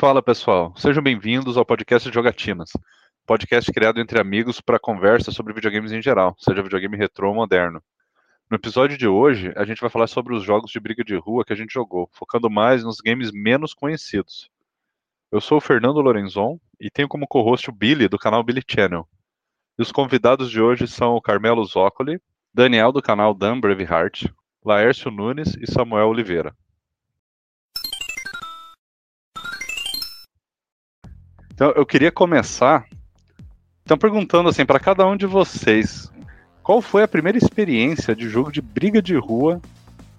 Fala pessoal, sejam bem-vindos ao podcast Jogatinas, podcast criado entre amigos para conversa sobre videogames em geral, seja videogame retrô ou moderno. No episódio de hoje, a gente vai falar sobre os jogos de briga de rua que a gente jogou, focando mais nos games menos conhecidos. Eu sou o Fernando Lorenzon e tenho como co-host o Billy, do canal Billy Channel. E os convidados de hoje são o Carmelo Zoccoli, Daniel, do canal Dan Braveheart, Laércio Nunes e Samuel Oliveira. Então, eu queria começar então perguntando assim para cada um de vocês, qual foi a primeira experiência de jogo de briga de rua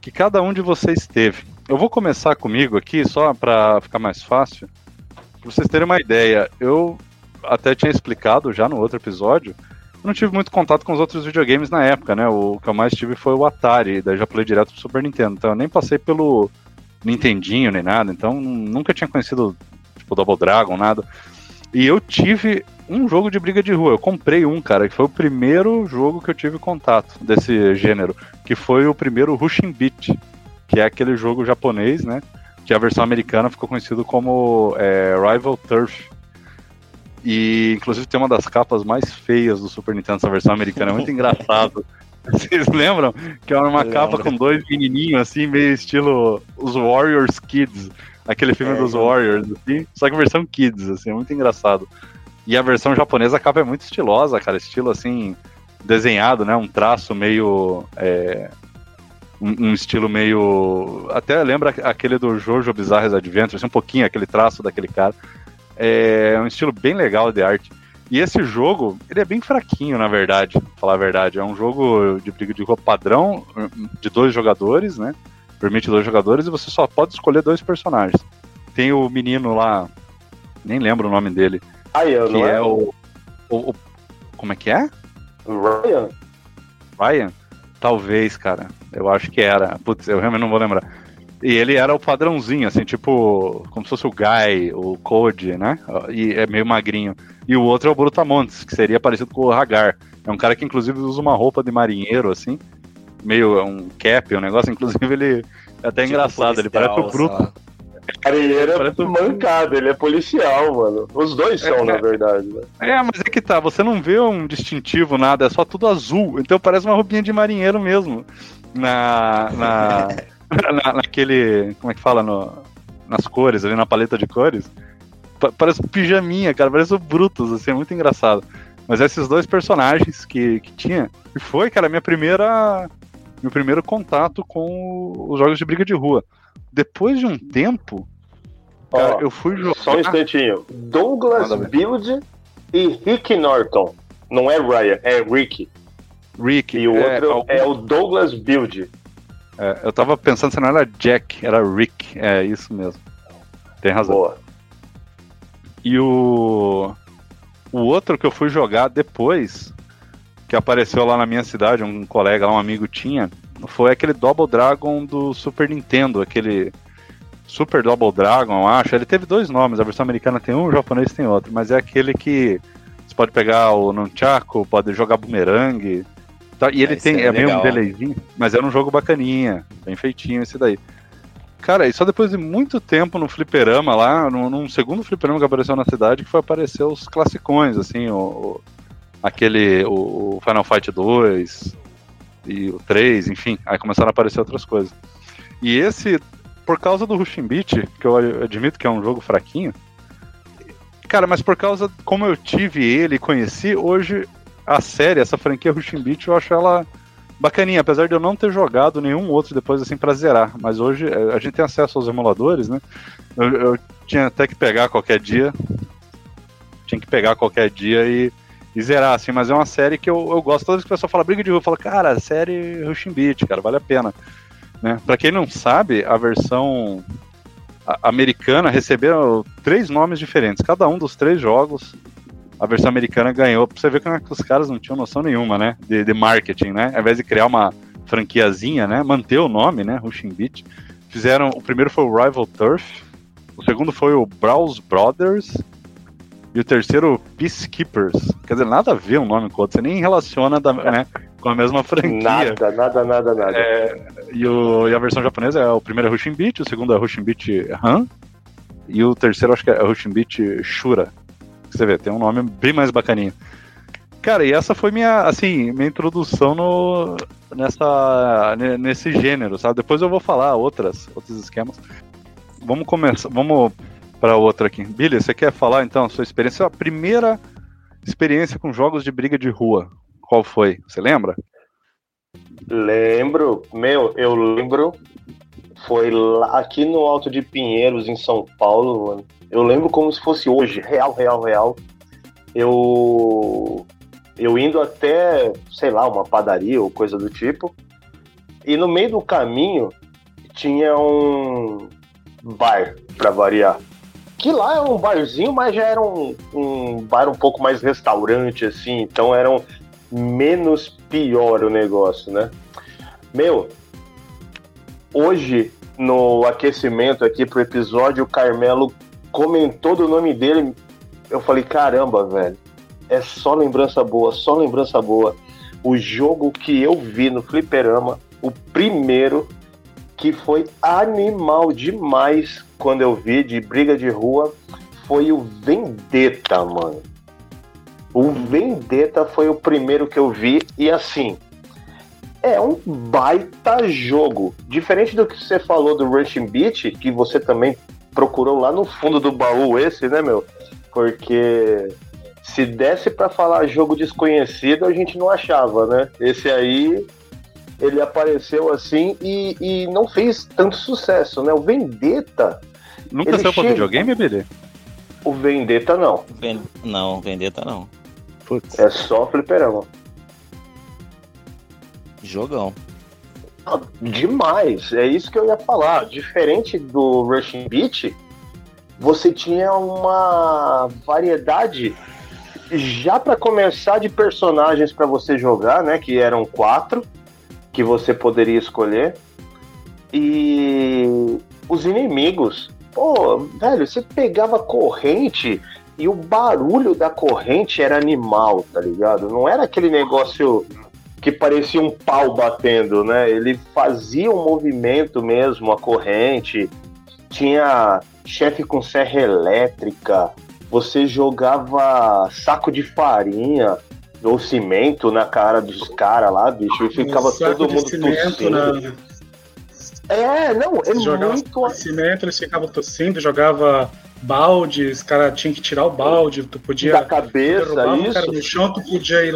que cada um de vocês teve? Eu vou começar comigo aqui só para ficar mais fácil. Para vocês terem uma ideia, eu até tinha explicado já no outro episódio, eu não tive muito contato com os outros videogames na época, né? O que eu mais tive foi o Atari, daí já falei direto pro Super Nintendo. Então eu nem passei pelo Nintendinho nem nada, então nunca tinha conhecido tipo Double Dragon, nada. E eu tive um jogo de briga de rua. Eu comprei um, cara, que foi o primeiro jogo que eu tive contato desse gênero, que foi o primeiro Rushing Beat, que é aquele jogo japonês, né? Que a versão americana ficou conhecido como é, Rival Turf. E inclusive tem uma das capas mais feias do Super Nintendo, essa versão americana, é muito engraçado. Vocês lembram? Que era uma capa com dois menininhos, assim, meio estilo os Warriors Kids aquele filme é, dos Warriors, assim, só que versão Kids, assim, é muito engraçado. E a versão japonesa, a capa é muito estilosa, cara, estilo assim, desenhado, né? Um traço meio. É, um, um, estilo meio. Até lembra aquele do Jojo Bizarre Adventures, assim, um pouquinho aquele traço daquele cara. É um estilo bem legal de arte. E esse jogo, ele é bem fraquinho, na verdade, pra falar a verdade. É um jogo de briga de roupa padrão, de dois jogadores, né? Permite dois jogadores e você só pode escolher dois personagens. Tem o menino lá, nem lembro o nome dele. Ryan, que é, é o, o, o, Como é que é? Ryan. Ryan? Talvez, cara. Eu acho que era. Putz, eu realmente não vou lembrar. E ele era o padrãozinho, assim, tipo, como se fosse o Guy, o Code, né? E é meio magrinho. E o outro é o Brutamontes, que seria parecido com o Hagar. É um cara que, inclusive, usa uma roupa de marinheiro, assim meio um cap, um negócio, inclusive ele é até tipo engraçado, ele parece o Bruto. Marinheiro é mancado, ele é policial, mano. Os dois são, é, na verdade. Né? É, mas é que tá, você não vê um distintivo, nada, é só tudo azul. Então parece uma roupinha de marinheiro mesmo. Na. na, na naquele. Como é que fala? No, nas cores, ali na paleta de cores. Parece um pijaminha, cara, parece o Brutus, assim, é muito engraçado. Mas esses dois personagens que, que tinha, e foi, cara, minha primeira meu primeiro contato com os jogos de briga de rua. Depois de um tempo, cara, eu fui jogar. Só um instantinho. Douglas Build e Rick Norton. Não é Ryan, é Rick. Rick. E o é, outro algum... é o Douglas Build. É, eu tava pensando se não era Jack, era Rick. É isso mesmo. Tem razão. Boa. E o. O outro que eu fui jogar depois que apareceu lá na minha cidade, um colega um amigo tinha, foi aquele Double Dragon do Super Nintendo, aquele Super Double Dragon, eu acho. Ele teve dois nomes, a versão americana tem um, o japonês tem outro, mas é aquele que você pode pegar o Nunchaku, pode jogar bumerangue. Tá, e ele tem, é, é meio um delayzinho, mas era um jogo bacaninha, bem feitinho esse daí. Cara, e só depois de muito tempo no fliperama lá, num, num segundo fliperama que apareceu na cidade, que foi aparecer os classicões, assim, o, aquele o, Final Fight 2 e o 3, enfim, aí começaram a aparecer outras coisas. E esse, por causa do Rushing Beat, que eu admito que é um jogo fraquinho, cara, mas por causa como eu tive ele e conheci, hoje a série, essa franquia Rushing Beat, eu acho ela bacaninha, apesar de eu não ter jogado nenhum outro depois assim para zerar, mas hoje eh, a gente tem acesso aos emuladores, né? Eu, eu tinha até que pegar qualquer dia, tinha que pegar qualquer dia e e zerar, assim, mas é uma série que eu, eu gosto. Toda vez que o pessoal fala briga de rua, eu falo, cara, a série Rushing Beat, cara, vale a pena. Né? Pra quem não sabe, a versão americana recebeu três nomes diferentes. Cada um dos três jogos, a versão americana ganhou. Pra você ver é que os caras não tinham noção nenhuma, né? De, de marketing, né? Ao invés de criar uma franquiazinha, né? Manter o nome, né? Rushing Beat. Fizeram. O primeiro foi o Rival Turf. O segundo foi o Browse Brothers. E o terceiro, Peacekeepers. Quer dizer, nada a ver um nome com o outro. Você nem relaciona da, né, com a mesma franquia. Nada, nada, nada, nada. É, e, o, e a versão japonesa é o primeiro é Rushing Beat, o segundo é Rushing Beat Han. e o terceiro acho que é Rushing Beat Shura. Você vê, tem um nome bem mais bacaninho. Cara, e essa foi minha, assim, minha introdução no, nessa, nesse gênero, sabe? Depois eu vou falar outras, outros esquemas. Vamos começar, vamos para outra aqui. Billy, você quer falar então sua experiência, a primeira experiência com jogos de briga de rua? Qual foi? Você lembra? Lembro, meu, eu lembro. Foi lá aqui no Alto de Pinheiros, em São Paulo, mano. Eu lembro como se fosse hoje, real, real, real. Eu eu indo até, sei lá, uma padaria ou coisa do tipo. E no meio do caminho tinha um bar, para variar. Que lá é um barzinho, mas já era um, um bar um pouco mais restaurante, assim. Então era um menos pior o negócio, né? Meu, hoje no aquecimento aqui pro episódio, o Carmelo comentou do nome dele. Eu falei, caramba, velho é só lembrança boa, só lembrança boa. O jogo que eu vi no Fliperama, o primeiro, que foi animal demais quando eu vi de briga de rua, foi o Vendetta, mano. O Vendetta foi o primeiro que eu vi e assim, é um baita jogo. Diferente do que você falou do Rushing Beat, que você também procurou lá no fundo do baú esse, né, meu? Porque se desse para falar jogo desconhecido, a gente não achava, né? Esse aí, ele apareceu assim e, e não fez tanto sucesso, né? O Vendetta. Nunca saiu chega... pra videogame, BD? O Vendetta não. Ven... Não, Vendetta não. Putz. É só fliperama. Jogão. demais, é isso que eu ia falar. Diferente do Rushing Beat, você tinha uma variedade já para começar de personagens para você jogar, né? Que eram quatro que você poderia escolher. E os inimigos, pô, velho, você pegava corrente e o barulho da corrente era animal, tá ligado? Não era aquele negócio que parecia um pau batendo, né? Ele fazia um movimento mesmo, a corrente. Tinha chefe com serra elétrica, você jogava saco de farinha ou cimento na cara dos caras lá, bicho, e ficava todo mundo tossindo. Na... É, não, é jogava muito. Cimento, eles ficavam tossindo, jogava balde, os caras tinham que tirar o balde, tu podia. Da cabeça, isso. O cara no chão, tu podia ir.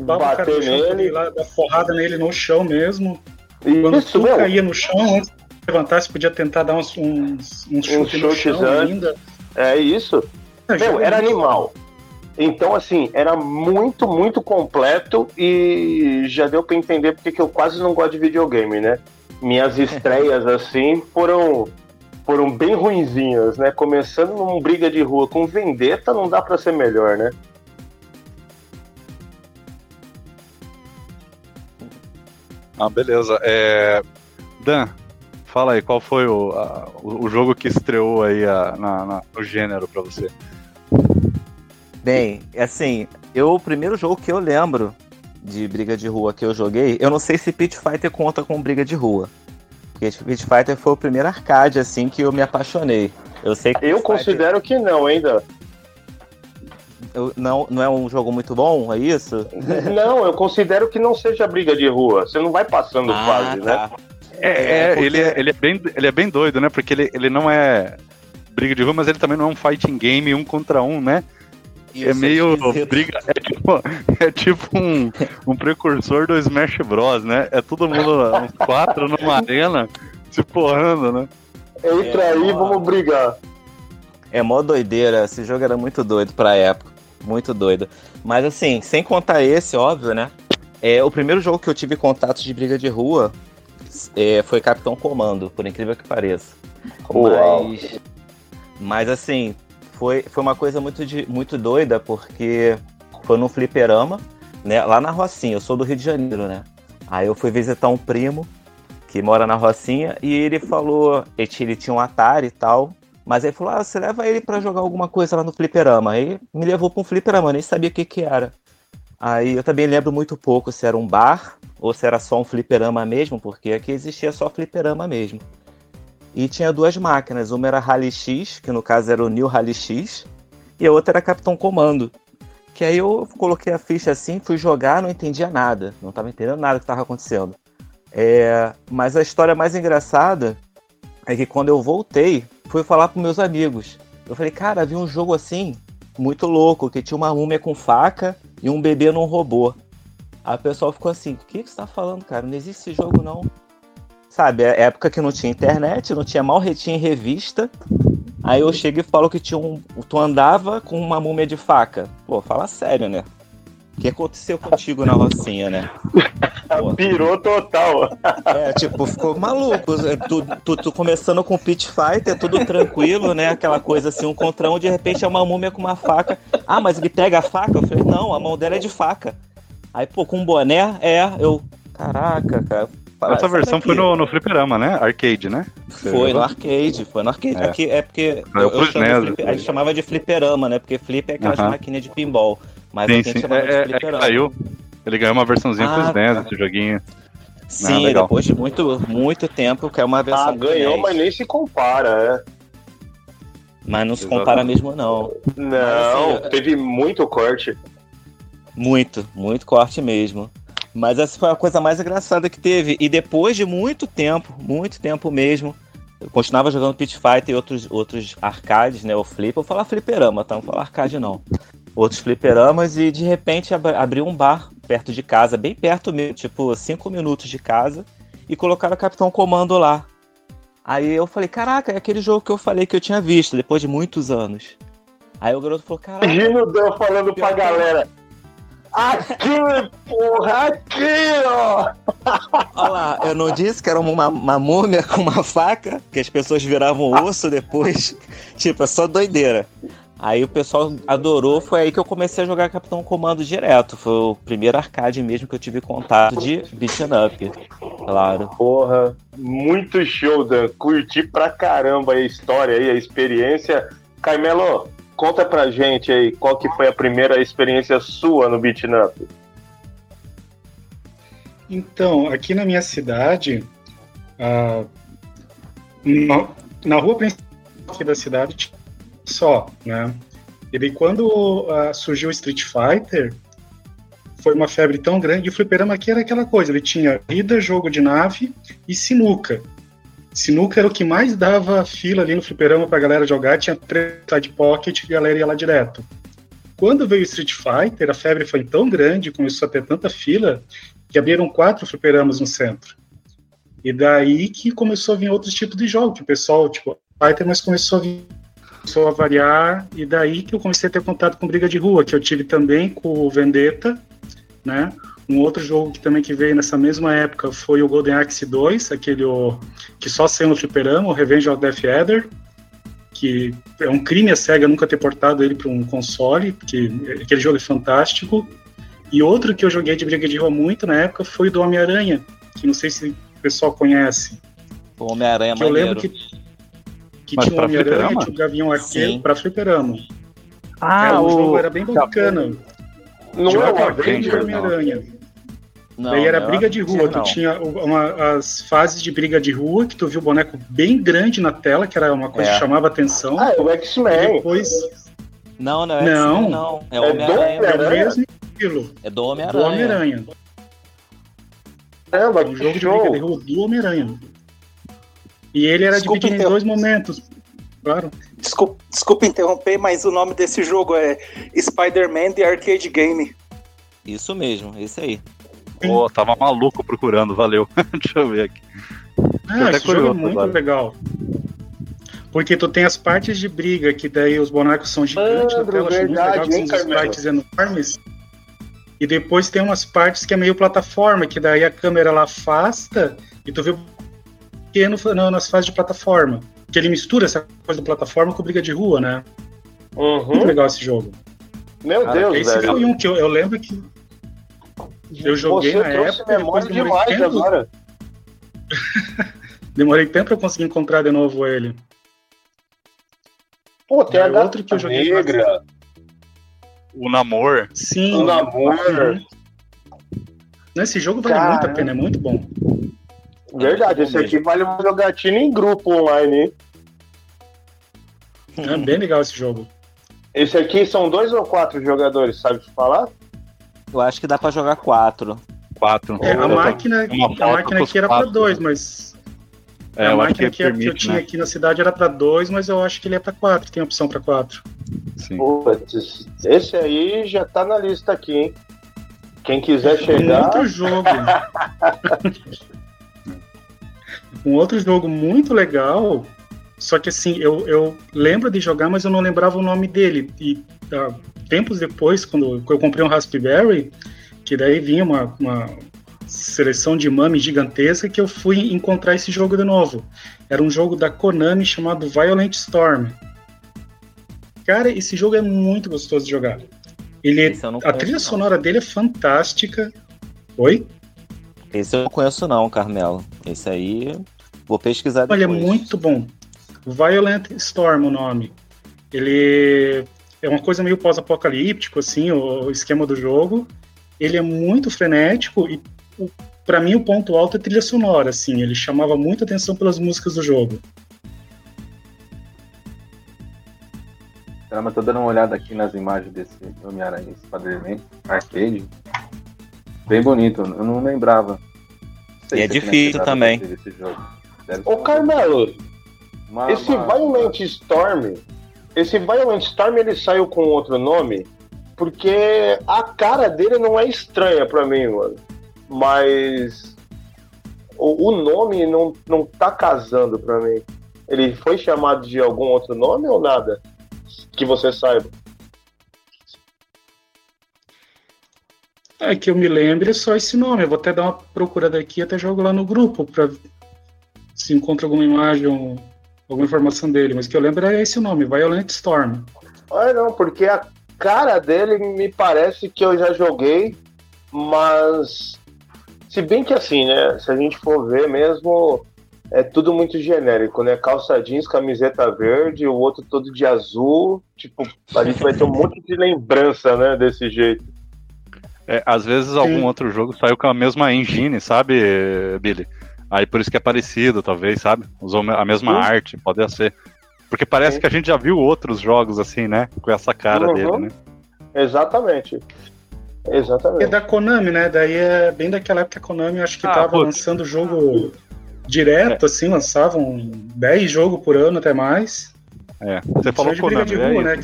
Bater nele. Lá, dar porrada nele no chão mesmo. Isso, Quando tu meu. caía no chão, antes de levantar, você podia tentar dar uns, uns, uns chutes no chão ainda. É isso. Meu, era animal. Então, assim, era muito, muito completo e já deu para entender porque que eu quase não gosto de videogame, né? Minhas estreias, assim, foram, foram bem ruinzinhas, né? Começando num briga de rua com Vendetta, não dá para ser melhor, né? Ah, beleza. É... Dan, Fala aí, qual foi o, a, o jogo que estreou aí a, na, na, no gênero para você? Bem, assim, eu, o primeiro jogo que eu lembro de briga de rua que eu joguei, eu não sei se Pit Fighter conta com briga de rua. Porque Pit Fighter foi o primeiro arcade, assim, que eu me apaixonei. Eu sei que Eu considero Fighter... que não ainda. Eu, não, não é um jogo muito bom, é isso? Não, eu considero que não seja briga de rua. Você não vai passando ah, fase, né? tá. né? É, é, é porque... ele, é, ele, é bem, ele é bem doido, né? Porque ele, ele não é briga de rua, mas ele também não é um fighting game um contra um, né? É meio briga. É tipo, é tipo um, um precursor do Smash Bros, né? É todo mundo, uns quatro numa arena, se porrando, né? Entra é, aí, vamos brigar. É mó doideira, esse jogo era muito doido pra época. Muito doido. Mas assim, sem contar esse, óbvio, né? É, o primeiro jogo que eu tive contato de briga de rua é, foi Capitão Comando, por incrível que pareça. Mas, mas assim, foi, foi uma coisa muito, de, muito doida, porque foi num fliperama, né? Lá na Rocinha, eu sou do Rio de Janeiro, né? Aí eu fui visitar um primo que mora na Rocinha e ele falou, ele, tinha um Atari e tal, mas aí falou, ah, você leva ele para jogar alguma coisa lá no fliperama. Aí me levou para um fliperama, nem sabia o que que era. Aí eu também lembro muito pouco se era um bar ou se era só um fliperama mesmo, porque aqui existia só fliperama mesmo. E tinha duas máquinas. Uma era Rally X, que no caso era o New Rally X, e a outra era Capitão Comando. Que aí eu coloquei a ficha assim, fui jogar, não entendia nada, não estava entendendo nada que estava acontecendo. É, mas a história mais engraçada é que quando eu voltei, fui falar para meus amigos. Eu falei, cara, vi um jogo assim, muito louco, que tinha uma múmia com faca e um bebê num robô. Aí o pessoal ficou assim, o que, que você tá falando, cara? Não existe esse jogo, não. Sabe, é época que não tinha internet, não tinha mal retinha em revista. Aí eu chego e falo que tinha um. Tu andava com uma múmia de faca. Pô, fala sério, né? O que aconteceu contigo na Rocinha, né? Pô, Pirou total. É, tipo, ficou maluco. Tu, tu, tu, começando com Pit Fighter, tudo tranquilo, né? Aquela coisa assim, um contra um, de repente é uma múmia com uma faca. Ah, mas ele pega a faca? Eu falei, não, a mão dela é de faca. Aí, pô, com um boné, é, eu. Caraca, cara. Essa versão foi no, no Fliperama, né? Arcade, né? Você foi no arcade, foi no arcade. É, Aqui, é porque eu, eu chamo a gente chamava de fliperama, né? Porque flip é aquelas uh -huh. maquininhas de pinball. Mas sim, a gente chamava é, de fliperama. É, saiu, ele ganhou uma versãozinha ah, pros NES, esse joguinho. Sim, ah, depois de muito, muito tempo, que é uma versão. Ah, ganhou, mas nem se compara, é. Mas não se compara mesmo, não. Não, mas, assim, teve muito corte. Muito, muito corte mesmo. Mas essa foi a coisa mais engraçada que teve. E depois de muito tempo, muito tempo mesmo, eu continuava jogando Pit Fighter e outros, outros arcades, né? O Flip. Eu vou falar fliperama, tá? Não vou falar arcade, não. Outros fliperamas e de repente ab abriu um bar perto de casa, bem perto mesmo, tipo cinco minutos de casa, e colocaram o Capitão Comando lá. Aí eu falei, caraca, é aquele jogo que eu falei que eu tinha visto depois de muitos anos. Aí o garoto falou, caraca. Imagina o Dan falando pra galera. Aqui, porra, aqui, ó! Olha lá, eu não disse que era uma, uma múmia com uma faca, que as pessoas viravam osso depois. tipo, é só doideira. Aí o pessoal adorou, foi aí que eu comecei a jogar Capitão Comando direto. Foi o primeiro arcade mesmo que eu tive contato de beat'em up, claro. Porra, muito show, Dan. Curti pra caramba a história aí, a experiência. Caimelo, Conta pra gente aí qual que foi a primeira experiência sua no Beat Up. Então, aqui na minha cidade, uh, na, na, rua principal da cidade só, né? E daí quando uh, surgiu o Street Fighter, foi uma febre tão grande, e o fliperama aqui era aquela coisa, ele tinha vida, jogo de nave e sinuca. Sinuca era o que mais dava fila ali no fliperama pra galera jogar, tinha três side pocket e a galera ia lá direto. Quando veio Street Fighter, a febre foi tão grande, começou a ter tanta fila, que abriram quatro fliperamas no centro. E daí que começou a vir outros tipos de jogos, que o pessoal, tipo, Fighter, mas começou a vir, começou a variar, e daí que eu comecei a ter contato com briga de rua, que eu tive também com o Vendetta, né? Um outro jogo que também que veio nessa mesma época foi o Golden Axe 2, aquele o, que só saiu no fliperama, o Revenge of Death Adder, que é um crime a SEGA nunca ter portado ele para um console, porque aquele jogo é fantástico. E outro que eu joguei de briga de rua muito na época foi o do Homem-Aranha, que não sei se o pessoal conhece. O Homem-Aranha Eu lembro que, que tinha o Homem-Aranha, tinha o Gavião Arqueiro para fliperama. Ah, é, o, o jogo era bem bacana. Não é o Avenger, Homem-Aranha. Não, Daí era briga de rua. Tu tinha uma, as fases de briga de rua, que tu viu o boneco bem grande na tela, que era uma coisa é. que chamava atenção. Ah, é o X-Men. Depois. Não, não é não. não. É, é Homem-Aranha. É o mesmo estilo. É do Homem-Aranha. Do Homem-Aranha. É, um jogo de briga de rua do Homem-Aranha. E ele era Desculpa dividido em dois momentos. Claro. Desculpa, desculpa interromper, mas o nome desse jogo é Spider-Man The Arcade Game. Isso mesmo, esse aí. Pô, tava maluco procurando, valeu. Deixa eu ver aqui. Ah, esse jogo é muito agora. legal. Porque tu tem as partes de briga, que daí os bonecos são gigantes, Andro, na tela verdade, legal, são os sprites enormes. E depois tem umas partes que é meio plataforma, que daí a câmera ela afasta e tu vê pequeno não, nas fases de plataforma. Que ele mistura essa coisa de plataforma com briga de rua, né? Uhum. Muito legal esse jogo. Meu Cara, Deus, esse velho. foi um que eu, eu lembro que eu joguei Você na época. memória demais tempo... agora. demorei tempo pra conseguir encontrar de novo ele. Pô, tem a outro que eu joguei. Negra. O Namor. Sim. O Namor. Esse jogo vale Cara. muito a pena, é muito bom. Verdade, esse aqui vale uma jogatina em grupo online, hein? É bem legal esse jogo. Esse aqui são dois ou quatro jogadores, sabe falar? Eu acho que dá pra jogar quatro. Quatro. É, a máquina, a máquina aqui era pra dois, né? mas. É, a máquina que, permite, que, eu tinha né? aqui na cidade era pra dois, mas eu acho que ele é pra quatro, tem opção pra quatro. Sim. Putz, esse aí já tá na lista aqui, hein? Quem quiser chegar. Outro jogo. um outro jogo muito legal só que assim, eu, eu lembro de jogar, mas eu não lembrava o nome dele. E uh, tempos depois, quando eu comprei um Raspberry, que daí vinha uma, uma seleção de mami gigantesca, que eu fui encontrar esse jogo de novo. Era um jogo da Konami chamado Violent Storm. Cara, esse jogo é muito gostoso de jogar. Ele, a trilha não. sonora dele é fantástica. Oi? Esse eu não conheço não, Carmelo. Esse aí vou pesquisar depois. Olha, é muito bom. Violent Storm o nome. Ele é uma coisa meio pós-apocalíptico, assim, o, esquema do jogo. Ele é muito frenético e, para mim, o ponto alto é a trilha sonora, assim. Ele chamava muita atenção pelas músicas do jogo. Caramba, tô dando uma olhada aqui nas imagens desse Homem-Aranha Spider-Man arcade. Bem bonito, eu não lembrava. Não e é difícil também. Ô Carmelo, uma, esse uma... Violent Storm, esse Violent Storm ele saiu com outro nome porque a cara dele não é estranha para mim, mano. Mas o, o, nome não, não tá casando para mim. Ele foi chamado de algum outro nome ou nada? Que você saiba. É que eu me lembre é só esse nome. Eu vou até dar uma procurada aqui até jogo lá no grupo para se encontra alguma imagem alguma informação dele, mas que eu lembro é esse nome, Violent Storm. Olha, não, porque a cara dele me parece que eu já joguei, mas se bem que assim, né? Se a gente for ver mesmo, é tudo muito genérico, né? Calça jeans, camiseta verde, o outro todo de azul. Tipo, a gente vai ter um monte de lembrança, né? Desse jeito. É, às vezes Sim. algum outro jogo saiu com a mesma engine, sabe, Billy? Aí por isso que é parecido, talvez, sabe? Usou a mesma uhum. arte, pode ser. Porque parece Sim. que a gente já viu outros jogos assim, né? Com essa cara uhum. dele, né? Exatamente. Exatamente. É da Konami, né? Daí é bem daquela época que a Konami acho que ah, tava putz. lançando o jogo direto, é. assim, lançavam 10 jogos por ano até mais. É, você falou Konami, de rua, é né?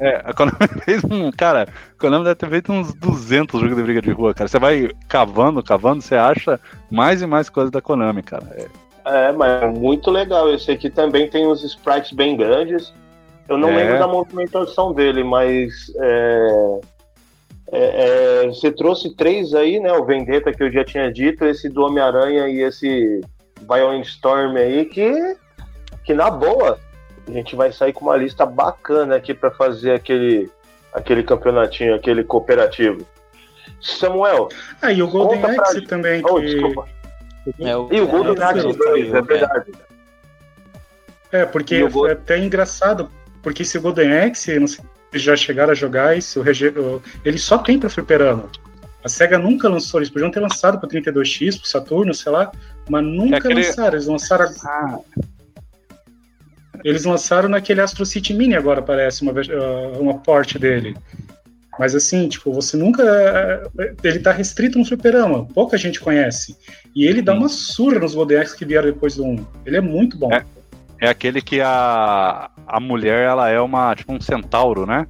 É, a Konami fez um. Cara, a Konami deve ter feito uns 200 jogos de briga de rua, cara. Você vai cavando, cavando, você acha mais e mais coisas da Konami, cara. É, é mas é muito legal. Esse aqui também tem uns sprites bem grandes. Eu não é. lembro da movimentação dele, mas. É, é, é, você trouxe três aí, né? O Vendetta que eu já tinha dito, esse do Homem-Aranha e esse Violent Storm aí, que, que na boa a gente vai sair com uma lista bacana aqui para fazer aquele, aquele campeonatinho, aquele cooperativo. Samuel. Ah, e o Golden Axe pra... também. Oh, que... desculpa. É, o... E o Golden Axe 2, é verdade. É, porque é até engraçado, porque esse Golden Axe, não sei se já chegaram a jogar isso, ele só tem pra fliperama. A SEGA nunca lançou, eles podiam ter lançado para 32X, pro Saturno, sei lá, mas nunca é aquele... lançaram. Eles lançaram. Ah, eles lançaram naquele Astro City Mini agora, parece, uma, uh, uma porte dele. Mas assim, tipo, você nunca. Uh, ele tá restrito no fliperama, pouca gente conhece. E ele dá uma surra nos Golden que vieram depois do 1. Ele é muito bom. É, é aquele que a, a mulher, ela é uma, tipo, um centauro, né?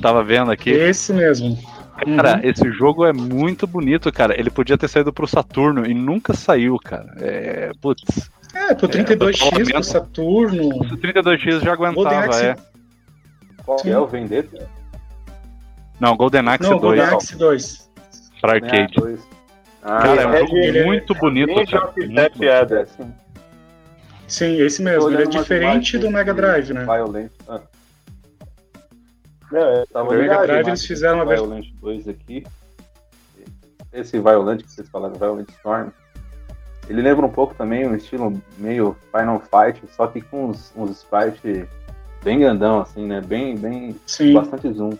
tava vendo aqui. Esse mesmo. Cara, uhum. esse jogo é muito bonito, cara. Ele podia ter saído pro Saturno e nunca saiu, cara. É, putz. É, pro 32X, é, pro Saturno. O 32X já aguentava, é. Qual é o Vendetta? Não, Golden Axe Não, 2. Golden Axe 2. Pra arcade. É, ah, cara, é um jogo é, muito bonito, cara. Muito piada, assim. Sim, esse mesmo. Ele é diferente do Mega Drive, né? Violent. Ah. É, o Mega Drive eles fizeram uma versão. Violent 2 aqui. Esse Violent que vocês falaram, Violent Storm. Ele lembra um pouco também um estilo meio Final Fight, só que com uns, uns sprites bem grandão, assim, né? Bem, bem. Sim. Bastante zoom.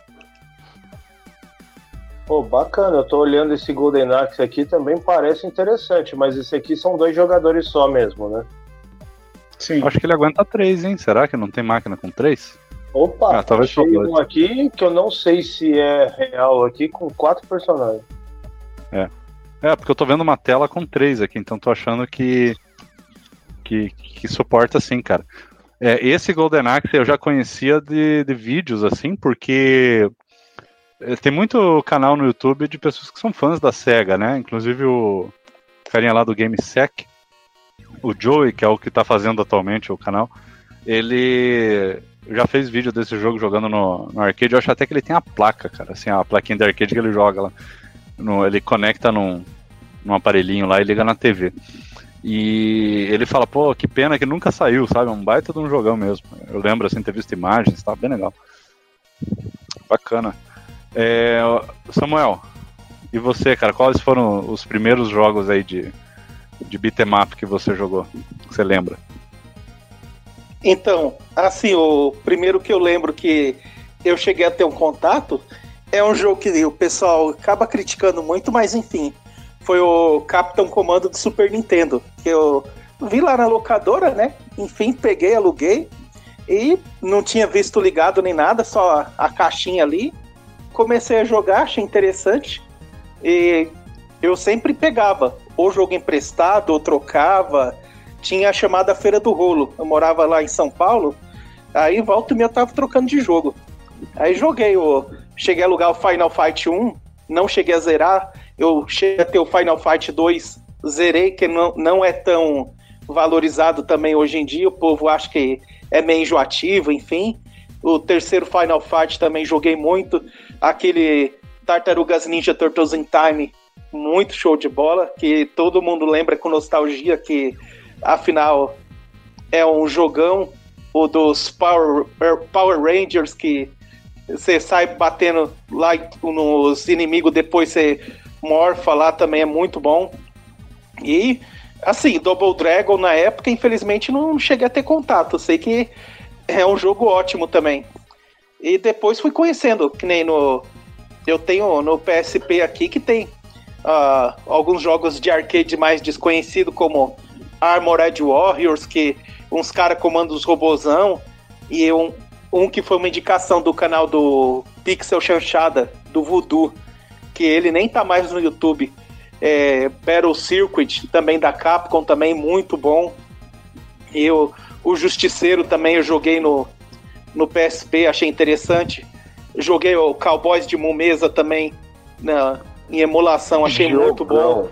Pô, bacana, eu tô olhando esse Golden Axe aqui, também parece interessante, mas esse aqui são dois jogadores só mesmo, né? Sim. Acho que ele aguenta três, hein? Será que não tem máquina com três? Opa, ah, talvez achei um aqui que eu não sei se é real aqui, com quatro personagens. É. É, porque eu tô vendo uma tela com três aqui, então tô achando que. que, que suporta sim, cara. É, esse Golden Axe eu já conhecia de, de vídeos, assim, porque é, tem muito canal no YouTube de pessoas que são fãs da SEGA, né? Inclusive o carinha lá do GameSec, o Joey, que é o que tá fazendo atualmente o canal, ele já fez vídeo desse jogo jogando no, no arcade. Eu acho até que ele tem a placa, cara, assim, a plaquinha de arcade que ele joga lá. No, ele conecta num, num aparelhinho lá e liga na TV. E ele fala, pô, que pena que nunca saiu, sabe? É um baita de um jogão mesmo. Eu lembro, assim, ter visto imagens, tá bem legal. Bacana. É, Samuel, e você, cara, quais foram os primeiros jogos aí de, de beat'em up que você jogou? Que você lembra? Então, assim, o primeiro que eu lembro que eu cheguei a ter um contato é um jogo que o pessoal acaba criticando muito, mas enfim, foi o Capitão Comando do Super Nintendo, que eu vi lá na locadora, né? Enfim, peguei, aluguei e não tinha visto ligado nem nada, só a caixinha ali. Comecei a jogar, achei interessante e eu sempre pegava ou jogo emprestado ou trocava. Tinha a chamada Feira do Rolo. Eu morava lá em São Paulo, aí volta e meia eu tava trocando de jogo. Aí joguei o. Cheguei a alugar o Final Fight 1, não cheguei a zerar, eu cheguei a ter o Final Fight 2, zerei, que não, não é tão valorizado também hoje em dia. O povo acha que é meio enjoativo, enfim. O terceiro Final Fight também joguei muito. Aquele Tartarugas Ninja Turtles in Time, muito show de bola, que todo mundo lembra com nostalgia que afinal é um jogão, o dos Power, Power Rangers que você sai batendo lá nos inimigos, depois você morfa lá também é muito bom. E, assim, Double Dragon na época, infelizmente, não cheguei a ter contato. sei que é um jogo ótimo também. E depois fui conhecendo, que nem no. Eu tenho no PSP aqui que tem uh, alguns jogos de arcade mais desconhecidos, como Armored Warriors, que uns caras comandam os robozão, e um, um que foi uma indicação do canal do Pixel Chanchada, do Voodoo, que ele nem tá mais no YouTube. É, Battle Circuit, também da Capcom, também muito bom. E o, o Justiceiro também eu joguei no, no PSP, achei interessante. Joguei o Cowboys de Mumesa também na, em emulação, achei jogão. muito bom.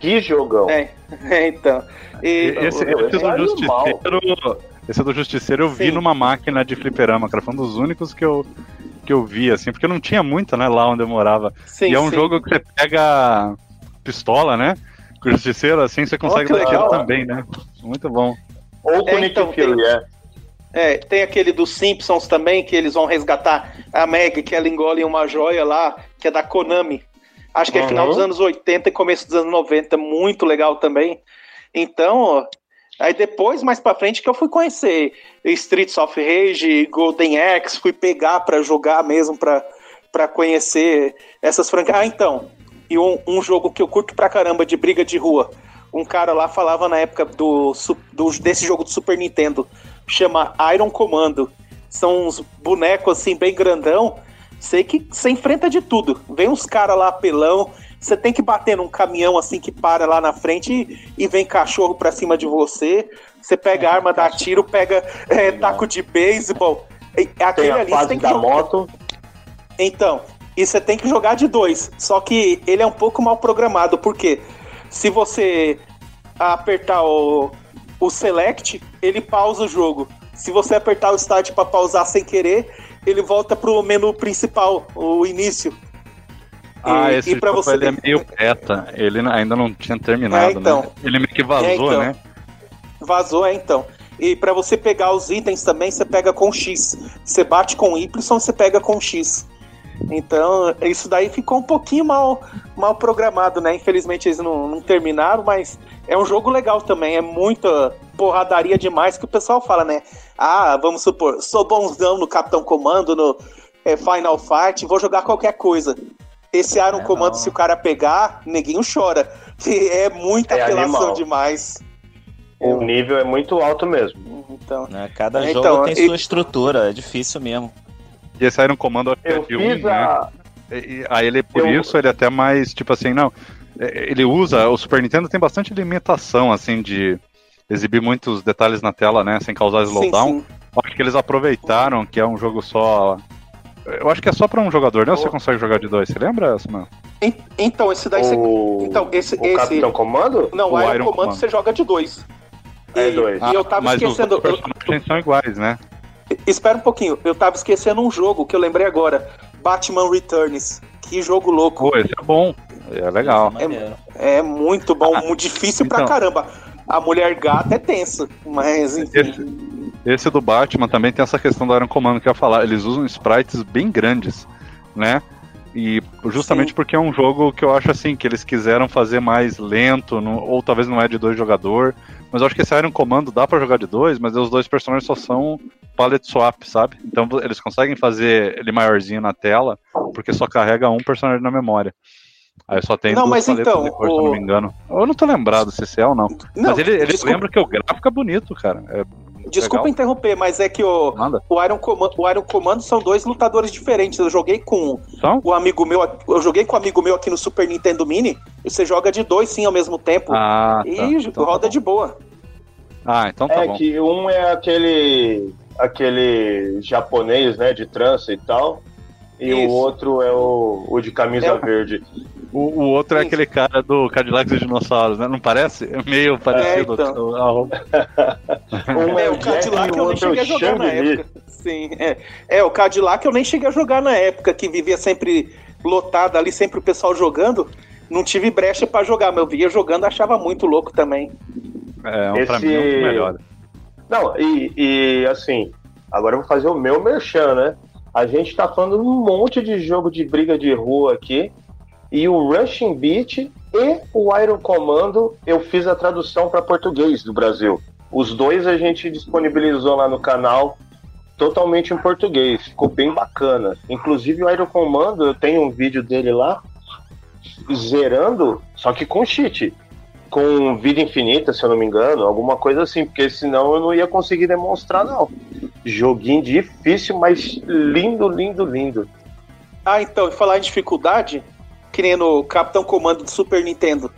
Que jogão! É, é então. E, esse, esse, do Justiceiro, esse do Justiceiro eu vi Sim. numa máquina de fliperama, cara. Foi um dos únicos que eu, que eu vi, assim, porque não tinha muita, né, lá onde eu morava. Sim, e é um sim. jogo que você pega pistola, né? Com o Justiceiro, assim, você consegue oh, aquilo também, né? Muito bom. Ou com é, então, Fury, tem, é. É, tem aquele dos Simpsons também, que eles vão resgatar a Meg, que ela engole uma joia lá, que é da Konami. Acho que é uhum. final dos anos 80 e começo dos anos 90, muito legal também. Então, aí depois, mais pra frente, que eu fui conhecer Streets of Rage, Golden Axe, fui pegar para jogar mesmo, para conhecer essas franquias. Ah, então, e um, um, jogo que eu curto pra caramba de briga de rua. Um cara lá falava na época do, do desse jogo do Super Nintendo, chama Iron Commando. São uns bonecos assim, bem grandão, Sei que você enfrenta de tudo. Vem uns caras lá pelão, você tem que bater num caminhão assim que para lá na frente e, e vem cachorro pra cima de você. Você pega a arma, dá tiro, pega é, taco de beisebol. Aquele tem a ali fase tem que da jogar. moto. Então, e você tem que jogar de dois. Só que ele é um pouco mal programado, porque se você apertar o, o select, ele pausa o jogo. Se você apertar o start para pausar sem querer, ele volta pro menu principal, o início. Ah, e, esse e jogo você... ele é meio beta. Ele ainda não tinha terminado, é, então. né? Ele meio que vazou, é, então. né? Vazou, é, então. E para você pegar os itens também, você pega com X. Você bate com Y, você pega com X. Então, isso daí ficou um pouquinho mal, mal programado, né? Infelizmente eles não, não terminaram, mas é um jogo legal também. É muita porradaria demais que o pessoal fala, né? Ah, vamos supor, sou bonzão no Capitão Comando, no é, Final Fight, vou jogar qualquer coisa. Esse Iron é Comando, se o cara pegar, neguinho chora. Que é muita é apelação animal. demais. O nível é muito alto mesmo. Então, né? Cada então, jogo tem e... sua estrutura, é difícil mesmo. E esse Iron Comando eu de um, né? a... né? Aí ele, por eu... isso, ele é até mais, tipo assim, não. É, ele usa. O Super Nintendo tem bastante limitação, assim, de exibir muitos detalhes na tela, né? Sem causar slowdown. Sim, sim. Acho que eles aproveitaram que é um jogo só. Eu acho que é só para um jogador, né? Ou você consegue jogar de dois? Você lembra, Samuel? Então, esse daí você. Então, esse. O esse... Capitão Comando? Não, o Iron, Iron Comando, você joga de dois. É dois. E eu tava mas esquecendo. Os personagens eu... são iguais, né? Espera um pouquinho, eu tava esquecendo um jogo que eu lembrei agora. Batman Returns. Que jogo louco. Pô, esse é bom. É legal. É, é muito bom, muito difícil então, pra caramba. A mulher gata é tensa, mas enfim. Esse, esse, do Batman também tem essa questão do Iron Command que eu ia falar. Eles usam sprites bem grandes, né? E justamente Sim. porque é um jogo que eu acho assim, que eles quiseram fazer mais lento, no, ou talvez não é de dois jogador. Mas eu acho que esse Iron Comando dá para jogar de dois, mas os dois personagens só são palette swap, sabe? Então eles conseguem fazer ele maiorzinho na tela, porque só carrega um personagem na memória. Aí só tem não, mas então, depois, o... se eu não me engano. Eu não tô lembrado se esse é ou não. não mas ele, ele desculpa... lembra que o gráfico é bonito, cara. É Desculpa legal. interromper, mas é que o, o, Iron Comando, o Iron Comando são dois lutadores diferentes. Eu joguei com são? o amigo meu, eu joguei com um amigo meu aqui no Super Nintendo Mini, e você joga de dois sim ao mesmo tempo. Ah, e tá. então, roda tá de boa. Ah, então tá é bom. É que um é aquele aquele japonês, né, de trança e tal, e Isso. o outro é o, o de camisa é. verde. O, o outro é aquele cara do Cadillac dos Dinossauros, né? Não parece? É meio parecido. É, então. um é, o Cadillac eu nem cheguei a jogar na época. Sim, é. É, o Cadillac eu nem cheguei a jogar na época, que vivia sempre lotado ali, sempre o pessoal jogando. Não tive brecha para jogar, mas eu via jogando achava muito louco também. É, um, Esse... pra mim é um dos melhores. Não, e, e assim, agora eu vou fazer o meu merchan, né? A gente tá falando um monte de jogo de briga de rua aqui, e o Rushing Beat e o Iron Commando eu fiz a tradução para português do Brasil. Os dois a gente disponibilizou lá no canal totalmente em português. Ficou bem bacana. Inclusive o Iron Commando, eu tenho um vídeo dele lá zerando, só que com cheat. Com vida infinita, se eu não me engano, alguma coisa assim, porque senão eu não ia conseguir demonstrar, não. Joguinho difícil, mas lindo, lindo, lindo. Ah, então, e falar em dificuldade, que nem no Capitão Comando do Super Nintendo.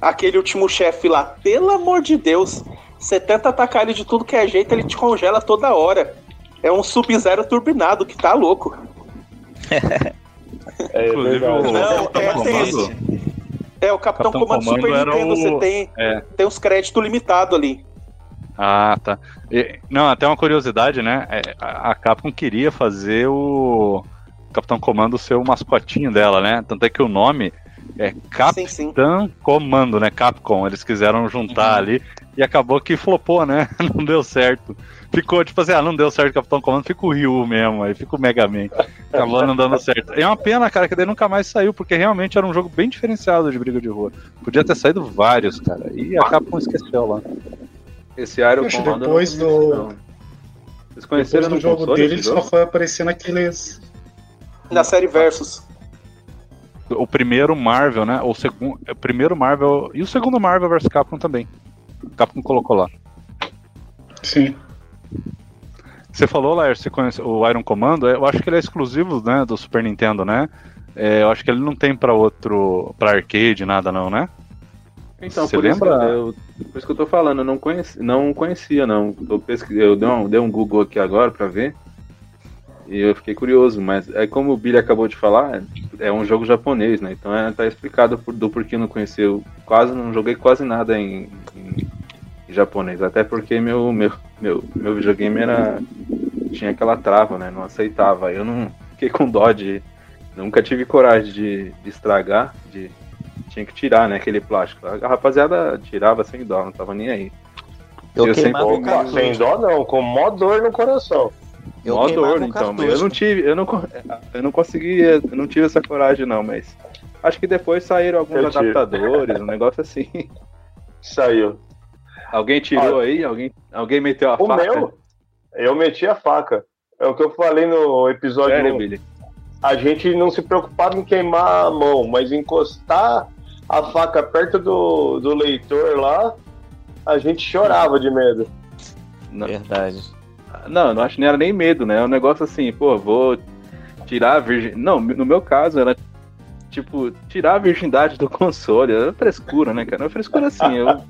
Aquele último chefe lá, pelo amor de Deus, você tenta atacar ele de tudo que é jeito, ele te congela toda hora. É um Sub-Zero turbinado que tá louco. é, verdade. Não, é tenso. É, o Capitão, Capitão Comando, Comando Super Nintendo, o... você tem, é. tem uns créditos limitados ali. Ah, tá. E, não, até uma curiosidade, né? É, a Capcom queria fazer o Capitão Comando ser o mascotinho dela, né? Tanto é que o nome é Capitão Comando, né? Capcom. Eles quiseram juntar uhum. ali e acabou que flopou, né? Não deu certo. Ficou tipo assim, ah, não deu certo o Capitão Comando, fica o Ryu mesmo, aí fica o Mega Man. Acabou não dando certo. É uma pena, cara, que daí nunca mais saiu, porque realmente era um jogo bem diferenciado de briga de rua. Podia ter saído vários, cara. E a Capcom esqueceu lá. Esse Iron Poxa, Comando. Depois do. Vocês conheceram depois do jogo dele, só foi aparecendo aqueles na série Versus. O primeiro Marvel, né? O segundo, o primeiro Marvel e o segundo Marvel vs Capcom também. Capcom colocou lá. Sim. Você falou, Lair, você conhece o Iron Commando? Eu acho que ele é exclusivo, né, do Super Nintendo, né? É, eu acho que ele não tem para outro, para arcade nada não, né? Então, Você por lembra? Isso eu, por isso que eu tô falando, eu não, conheci, não conhecia, não. Eu, pesquisei, eu dei um, dei um Google aqui agora para ver. E eu fiquei curioso, mas é como o Billy acabou de falar, é um jogo japonês, né? Então é, tá explicado por, do porquê não conheceu. Quase não joguei quase nada em, em, em, japonês, até porque meu, meu, meu, meu videogame era. tinha aquela trava, né? Não aceitava. Eu não fiquei com dó de. Nunca tive coragem de, de estragar, de. Tinha que tirar, né, aquele plástico. A rapaziada tirava sem dó, não tava nem aí. Eu, eu sempre... Sem dó não, com mó dor no coração. Eu Mó dor, então. Eu não tive, eu não, eu não consegui, eu não tive essa coragem não, mas acho que depois saíram alguns eu adaptadores, tive. um negócio assim. Saiu. Alguém tirou aí? Alguém, alguém meteu a o faca? Meu? Eu meti a faca. É o que eu falei no episódio. Sério, Billy? a gente não se preocupava em queimar a mão, mas encostar a faca perto do, do leitor lá, a gente chorava de medo. Na verdade. Não, não acho que nem era nem medo, né? É um negócio assim, pô, vou tirar a virgem. Não, no meu caso, era tipo, tirar a virgindade do console. Era frescura, né, cara? Era frescura assim, eu.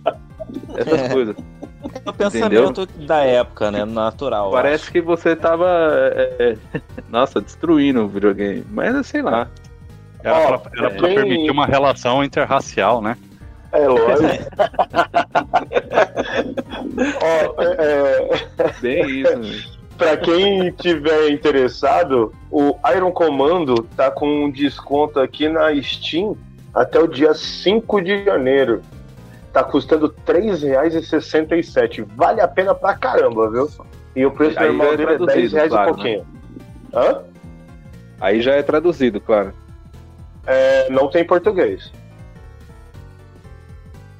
Essas é. coisas. É o pensamento Entendeu? da época, né? Natural. Parece que você tava. É, é nossa, destruindo o videogame. Mas sei lá. Era, oh, pra, era pra permitir uma relação interracial, né? É lógico. oh, é... Bem isso. Para quem tiver interessado, o Iron Commando tá com um desconto aqui na Steam até o dia 5 de janeiro. Tá custando R$ 3,67. Vale a pena pra caramba, viu? E o preço Aí normal é dele é 10 reais claro, e né? pouquinho. Né? Hã? Aí já é traduzido, claro. É, não tem português.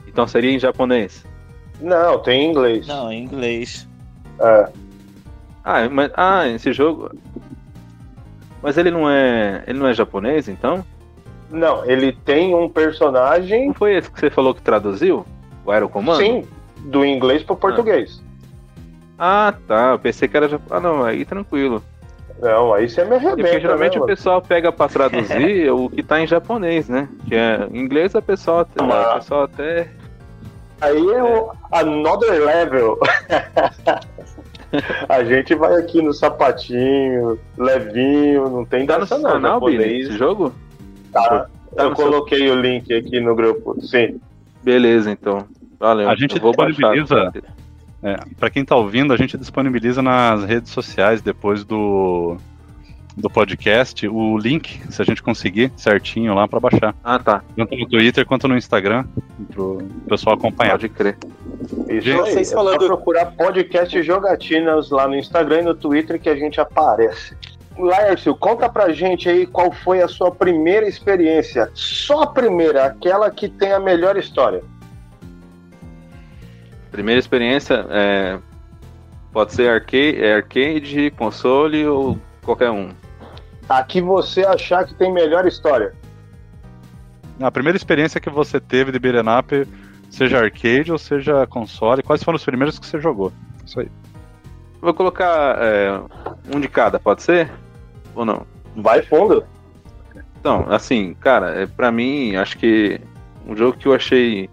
Então seria em japonês? Não, tem em inglês. Não, em inglês. É. Ah, mas ah, esse jogo. Mas ele não é. Ele não é japonês, então? Não, ele tem um personagem. Não foi esse que você falou que traduziu? O Aerocomando? Sim, do inglês pro português. Ah, ah tá. Eu pensei que era japonês. Ah, não, aí tranquilo. Não, aí você me arrebenta. Porque geralmente né, o pessoal pega pra traduzir o que tá em japonês, né? Que é em inglês a pessoa, ah. a pessoa até. Aí é o another level. a gente vai aqui no sapatinho, levinho, não tem tá dessa no não, canal, esse jogo? Tá. tá eu coloquei seu... o link aqui no grupo, sim. Beleza, então. Valeu. A gente eu vou disponibiliza. É, para quem tá ouvindo, a gente disponibiliza nas redes sociais depois do do podcast o link, se a gente conseguir certinho lá para baixar. Ah, tá. Tanto no Twitter quanto no Instagram, pro pessoal acompanhar. Pode crer. Isso gente, vocês é falando... procurar podcast jogatinas lá no Instagram e no Twitter que a gente aparece. Lércio, conta pra gente aí qual foi a sua primeira experiência. Só a primeira, aquela que tem a melhor história. Primeira experiência é, pode ser arcade, é arcade, console ou qualquer um. A que você achar que tem melhor história. A primeira experiência que você teve de beat'em up, seja arcade ou seja console, quais foram os primeiros que você jogou? Isso aí. Vou colocar é, um de cada, pode ser? Ou não? Vai fundo. Então, assim, cara, é, pra mim, acho que um jogo que eu achei.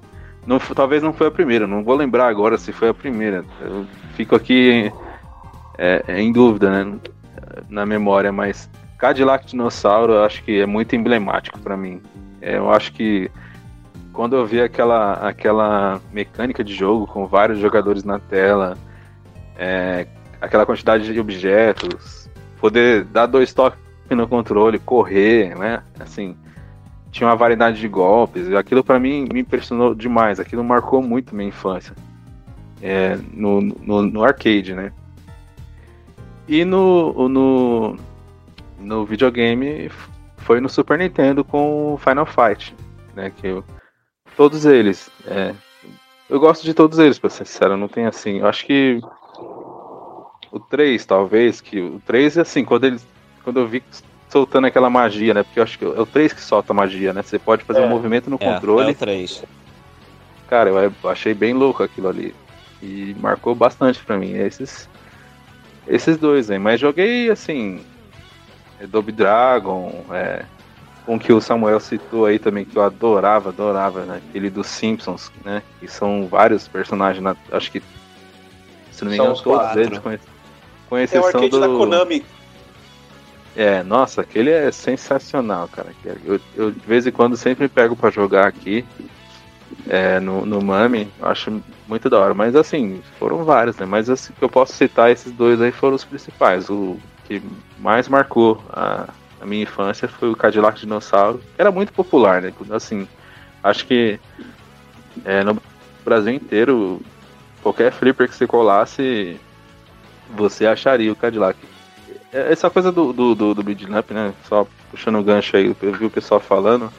Não, talvez não foi a primeira, não vou lembrar agora se foi a primeira. Eu fico aqui é, é em dúvida, né? Na memória, mas Cadillac Dinossauro eu acho que é muito emblemático para mim. É, eu acho que quando eu vi aquela, aquela mecânica de jogo com vários jogadores na tela, é, aquela quantidade de objetos, poder dar dois toques no controle, correr, né? Assim, tinha uma variedade de golpes. Aquilo para mim me impressionou demais. Aquilo marcou muito minha infância. É, no, no, no, arcade, né? E no, no, no videogame foi no Super Nintendo com Final Fight, né? Que eu, todos eles. É, eu gosto de todos eles, pra ser sincero. Não tem assim. Eu acho que o 3, talvez, que o 3 é assim, quando ele. Quando eu vi soltando aquela magia, né? Porque eu acho que é o 3 que solta magia, né? Você pode fazer é, um movimento no é, controle. É o 3. Cara, eu achei bem louco aquilo ali. E marcou bastante pra mim. Esses. Esses dois aí. Mas joguei assim. Double Dragon, é, um que o Samuel citou aí também, que eu adorava, adorava, né? Aquele dos Simpsons, né? Que são vários personagens, na, acho que, se não me engano, todos quatro. eles, com, com exceção é o do... da Konami. É, nossa, aquele é sensacional, cara. Eu, eu de vez em quando sempre pego para jogar aqui é, no, no Mami, acho muito da hora. Mas assim, foram vários, né? Mas assim, que eu posso citar esses dois aí foram os principais. O que mais marcou a, a minha infância foi o Cadillac Dinossauro. Era muito popular, né? Assim, acho que é, no Brasil inteiro, qualquer flipper que você colasse, você acharia o Cadillac. É, essa coisa do, do, do, do Up, né? Só puxando o gancho aí, eu vi o pessoal falando,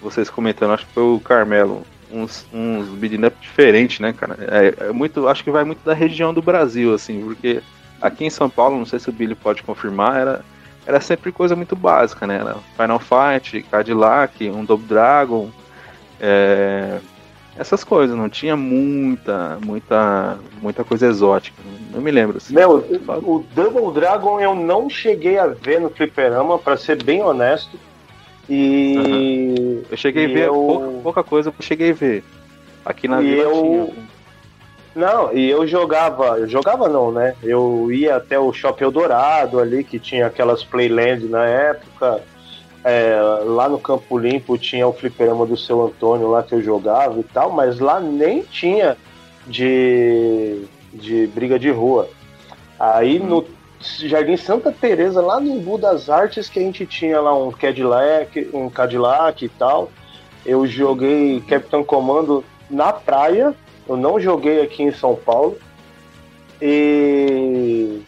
vocês comentando, acho que foi o Carmelo, uns, uns up diferentes, né, cara? É, é, muito, acho que vai muito da região do Brasil, assim, porque aqui em São Paulo, não sei se o Billy pode confirmar, era era sempre coisa muito básica, né? Era Final Fight, Cadillac, um Double Dragon, é, essas coisas, não tinha muita, muita, muita coisa exótica. Não me lembro. Assim. Meu, o Double Dragon eu não cheguei a ver no fliperama, para ser bem honesto. E. Uhum. Eu cheguei a ver eu... pouca, pouca, coisa, eu cheguei a ver. Aqui na e vila eu... tinha. Não, e eu jogava, eu jogava não, né? Eu ia até o Shopping Eldorado ali, que tinha aquelas Playland na época. É, lá no Campo Limpo tinha o fliperama do seu Antônio lá que eu jogava e tal, mas lá nem tinha de, de briga de rua. Aí no Jardim Santa Teresa lá no Embu das Artes, que a gente tinha lá um Cadillac, um Cadillac e tal. Eu joguei Capitão Comando na praia, eu não joguei aqui em São Paulo. E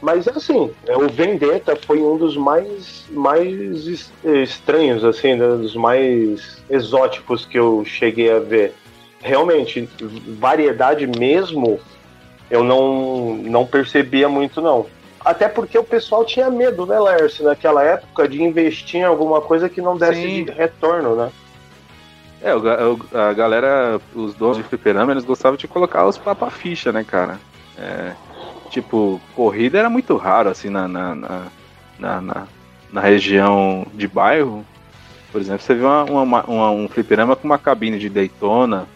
mas assim, é, o Vendetta foi um dos mais, mais estranhos, assim, né, dos mais exóticos que eu cheguei a ver. Realmente, variedade mesmo, eu não, não percebia muito, não. Até porque o pessoal tinha medo, né, Lércio, naquela época, de investir em alguma coisa que não desse retorno, né? É, a galera, os donos de fliperama, eles gostavam de colocar os papa ficha, né, cara? É, tipo, corrida era muito raro, assim, na, na, na, na, na região de bairro. Por exemplo, você viu uma, uma, uma, um fliperama com uma cabine de Daytona.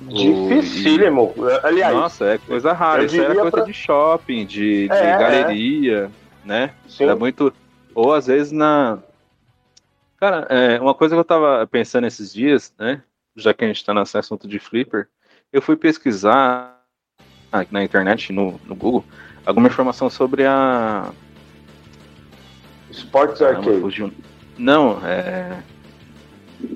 Dificílimo. E... Aliás, nossa, é coisa rara. Isso era coisa pra... de shopping, de, é, de é. galeria, é. né? Sim. Era muito. Ou às vezes na. Cara, é, uma coisa que eu tava pensando esses dias, né? Já que a gente tá nesse assunto de flipper, eu fui pesquisar na internet, no, no Google, alguma informação sobre a. Sports Arcade. Não, é.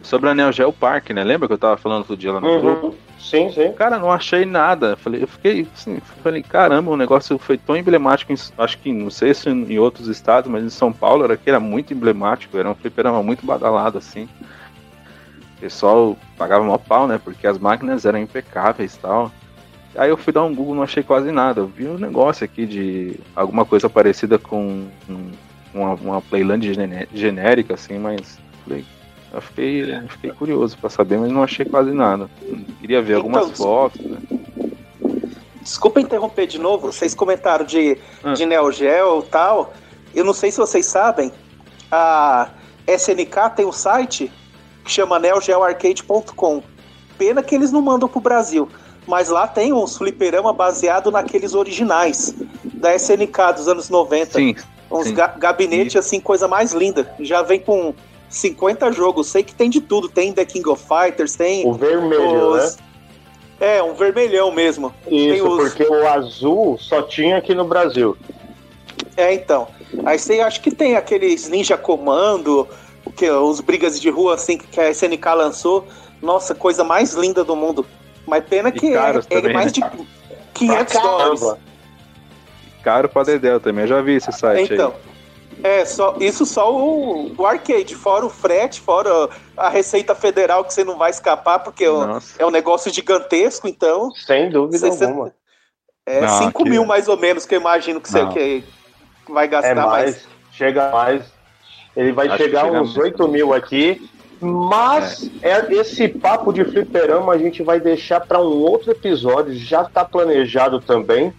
Sobre a Neo Geo Park, né? Lembra que eu tava falando outro dia lá no uhum. grupo? Sim, sim. Cara, não achei nada. Falei, eu fiquei assim, falei, caramba, o negócio foi tão emblemático, em, acho que não sei se em outros estados, mas em São Paulo era que era muito emblemático, era um fliperama muito badalado, assim. O pessoal pagava mal pau, né? Porque as máquinas eram impecáveis e tal. Aí eu fui dar um Google, não achei quase nada. Eu vi um negócio aqui de alguma coisa parecida com uma, uma Playland genérica, assim, mas falei, eu fiquei, eu fiquei curioso para saber, mas não achei quase nada. queria ver algumas então, fotos. Né? Desculpa interromper de novo, vocês comentaram de, ah. de Neo Geo e tal. Eu não sei se vocês sabem, a SNK tem um site que chama neogeoarcade.com. Pena que eles não mandam pro Brasil mas lá tem uns fliperama baseado naqueles originais da SNK dos anos 90. Sim. Uns sim. Ga gabinete assim, coisa mais linda. Já vem com 50 jogos. Sei que tem de tudo. Tem The King of Fighters, tem. O vermelho, os... né? É, um vermelhão mesmo. Isso, os... porque o azul só tinha aqui no Brasil. É, então. Aí você acha que tem aqueles Ninja Comando, o que, os brigas de rua assim que a SNK lançou. Nossa, coisa mais linda do mundo. Mas pena que é, é mais né? de 500 dólares. Caro pra Dedel também, eu já vi esse site então, aí. É, só, isso só o, o, arcade, fora o frete, fora a Receita Federal que você não vai escapar, porque é um negócio gigantesco, então. Sem dúvida alguma. É não, 5 aqui... mil mais ou menos que eu imagino que você que vai gastar é mais. mais. Chega mais. Ele vai Acho chegar uns 8 mil aqui mas é. é. esse papo de fliperama a gente vai deixar para um outro episódio, já está planejado também.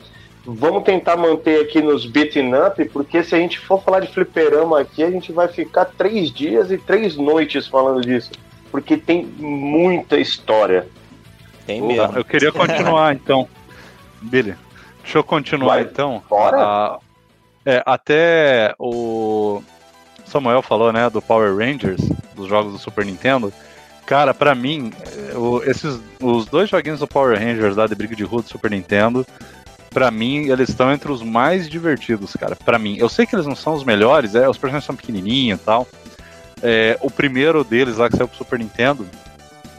Vamos tentar manter aqui nos beating up, porque se a gente for falar de fliperama aqui, a gente vai ficar três dias e três noites falando disso. Porque tem muita história. Tem mesmo. Eu queria continuar então. Billy, deixa eu continuar vai. então. Bora. A, é, até o Samuel falou, né, do Power Rangers dos jogos do Super Nintendo. Cara, para mim, o, esses, os dois joguinhos do Power Rangers lá de briga de rua do Super Nintendo, para mim, eles estão entre os mais divertidos, cara. Para mim, eu sei que eles não são os melhores, é, os personagens são pequenininhos e tal. É, o primeiro deles lá que saiu pro Super Nintendo,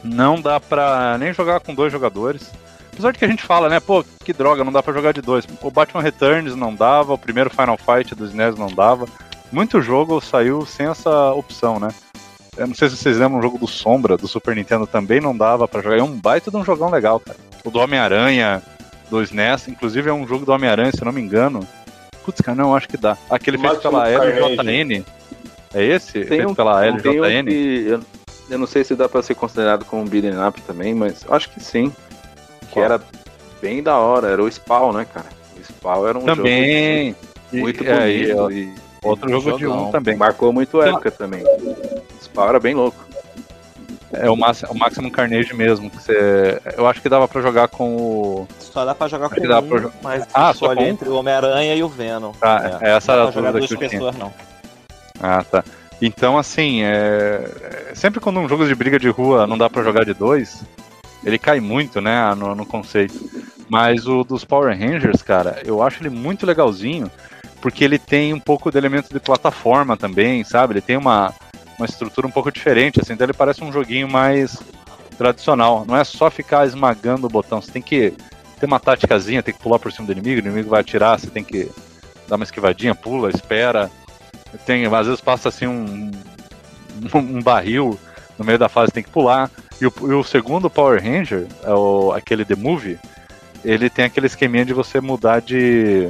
não dá pra nem jogar com dois jogadores. Apesar de que a gente fala, né, pô, que droga, não dá pra jogar de dois. O Batman Returns não dava, o primeiro Final Fight do SNES não dava. Muito jogo saiu sem essa opção, né? Eu não sei se vocês lembram o jogo do Sombra, do Super Nintendo, também não dava para jogar. É um baita de um jogão legal, cara. O do Homem-Aranha, do SNES, inclusive é um jogo do Homem-Aranha, se eu não me engano. Putz, cara, não, acho que dá. Aquele feito pela LJN. É esse? Tem feito um, pela LJN? Um eu, eu, não sei se dá pra ser considerado como um beat'em up também, mas acho que sim. Que Qual? era bem da hora, era o Spawn, né, cara? O Spawn era um também. jogo muito, bonito. É, e, outro jogo jogão. de um também. Marcou muito época também. O Spawn era bem louco. É o, Max, o Maximum Carnage mesmo. Que você, eu acho que dava pra jogar com o. Só dá pra jogar acho com um, pra... mas ah, só com... entre o Homem-Aranha e o Venom. Ah, é. essa era a dúvida que eu pessoas, tinha. Não. Ah, tá. Então, assim, é... sempre quando um jogo de briga de rua não dá pra jogar de dois, ele cai muito, né, no, no conceito. Mas o dos Power Rangers, cara, eu acho ele muito legalzinho, porque ele tem um pouco de elementos de plataforma também, sabe? Ele tem uma, uma estrutura um pouco diferente, assim, então ele parece um joguinho mais tradicional. Não é só ficar esmagando o botão, você tem que ter uma táticazinha, tem que pular por cima do inimigo, o inimigo vai atirar, você tem que dar uma esquivadinha, pula, espera. Tem, às vezes passa assim um, um barril no meio da fase, tem que pular. E o, e o segundo Power Ranger, é o, aquele The Movie, ele tem aquele esqueminha de você mudar de.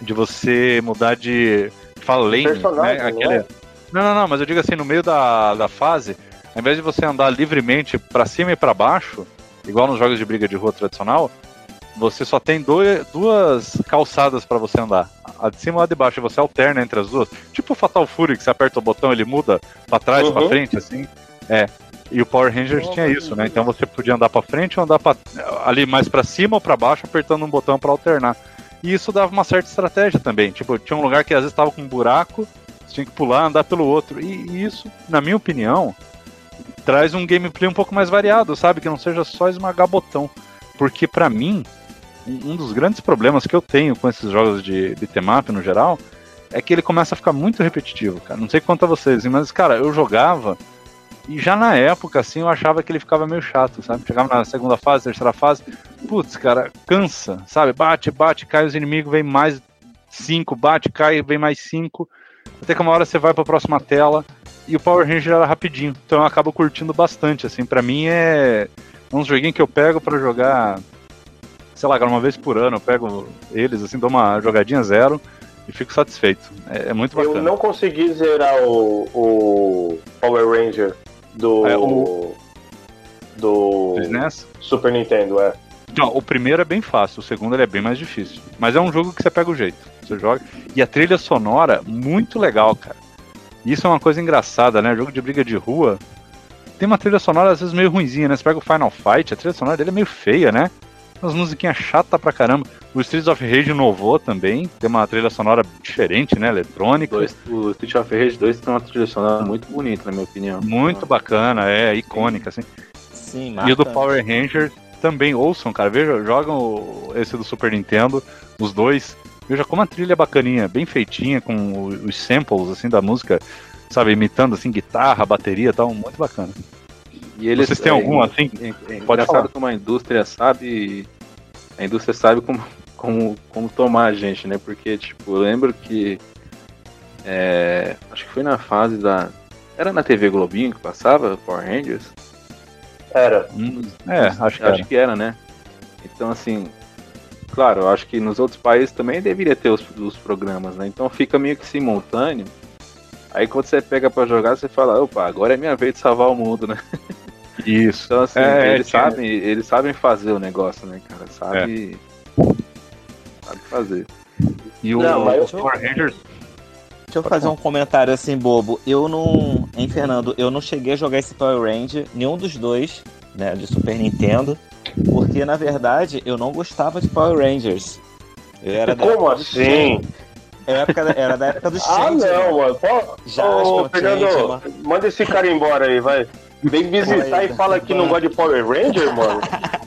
De você mudar de. Fala lane, né? Aquele, é? Não, não, não, mas eu digo assim, no meio da, da fase, ao invés de você andar livremente para cima e para baixo, igual nos jogos de briga de rua tradicional, você só tem dois, duas calçadas para você andar. A de cima e a de baixo, e você alterna entre as duas. Tipo o Fatal Fury, que você aperta o botão ele muda para trás, uhum. para frente, assim. É. E o Power Rangers tinha isso, né? Então você podia andar para frente ou andar pra, ali mais para cima ou para baixo, apertando um botão para alternar. E isso dava uma certa estratégia também. Tipo, tinha um lugar que às vezes estava com um buraco, você tinha que pular, andar pelo outro. E, isso, na minha opinião, traz um gameplay um pouco mais variado, sabe? Que não seja só esmagar botão. Porque para mim, um dos grandes problemas que eu tenho com esses jogos de beat'em up no geral é que ele começa a ficar muito repetitivo, cara. Não sei quanto a vocês, mas, cara, eu jogava e já na época, assim, eu achava que ele ficava meio chato, sabe? Chegava na segunda fase, terceira fase, putz, cara, cansa, sabe? Bate, bate, cai os inimigos, vem mais cinco, bate, cai, vem mais cinco. Até que uma hora você vai pra próxima tela e o Power Ranger era rapidinho. Então eu acabo curtindo bastante, assim. para mim é um joguinho que eu pego para jogar, sei lá, uma vez por ano. Eu pego eles, assim, dou uma jogadinha zero e fico satisfeito. É, é muito bacana. Eu não consegui zerar o, o Power Ranger do. É, o... Do. SNES? Super Nintendo, é. Não, o primeiro é bem fácil, o segundo ele é bem mais difícil. Mas é um jogo que você pega o jeito. Você joga. E a trilha sonora, muito legal, cara. Isso é uma coisa engraçada, né? Jogo de briga de rua. Tem uma trilha sonora às vezes meio ruimzinha, né? Você pega o Final Fight, a trilha sonora dele é meio feia, né? Umas musiquinhas chatas pra caramba. O Streets of Rage inovou também. Tem uma trilha sonora diferente, né? Eletrônica. Dois, o Streets of Rage 2 tem uma trilha sonora muito bonita, na minha opinião. Muito bacana, é, icônica, assim. Sim, E o do Power Ranger também ouçam, cara. Veja, jogam esse do Super Nintendo, os dois. Veja como a trilha é bacaninha, bem feitinha, com os samples, assim, da música, sabe, imitando, assim, guitarra, bateria e tal, muito bacana. E eles, Vocês têm é, algum assim? É, é, Pode falar como a indústria sabe. A indústria sabe como, como, como tomar a gente, né? Porque, tipo, eu lembro que. É, acho que foi na fase da. Era na TV Globinho que passava Power Rangers? Era. Hum, é, acho que, acho era. que era, né? Então, assim. Claro, eu acho que nos outros países também deveria ter os, os programas, né? Então fica meio que simultâneo. Aí quando você pega para jogar, você fala, opa, agora é minha vez de salvar o mundo, né? Isso. Então, assim, é, eles, é, sabem, eles sabem fazer o negócio, né, cara? Sabe, é. sabe fazer. E o, não, Power Rangers. Deixa eu fazer um comentário assim, bobo. Eu não. Hein, Fernando? Eu não cheguei a jogar esse Power Ranger, nenhum dos dois, né, de Super Nintendo. Porque, na verdade, eu não gostava de Power Rangers. Eu era Como assim? Era, época, era da época do ah, Change. Ah, não, mano. Pô, Já, ô, Fernando, Change, manda esse cara embora aí, vai. Vem visitar e fala que não gosta de Power Ranger, mano.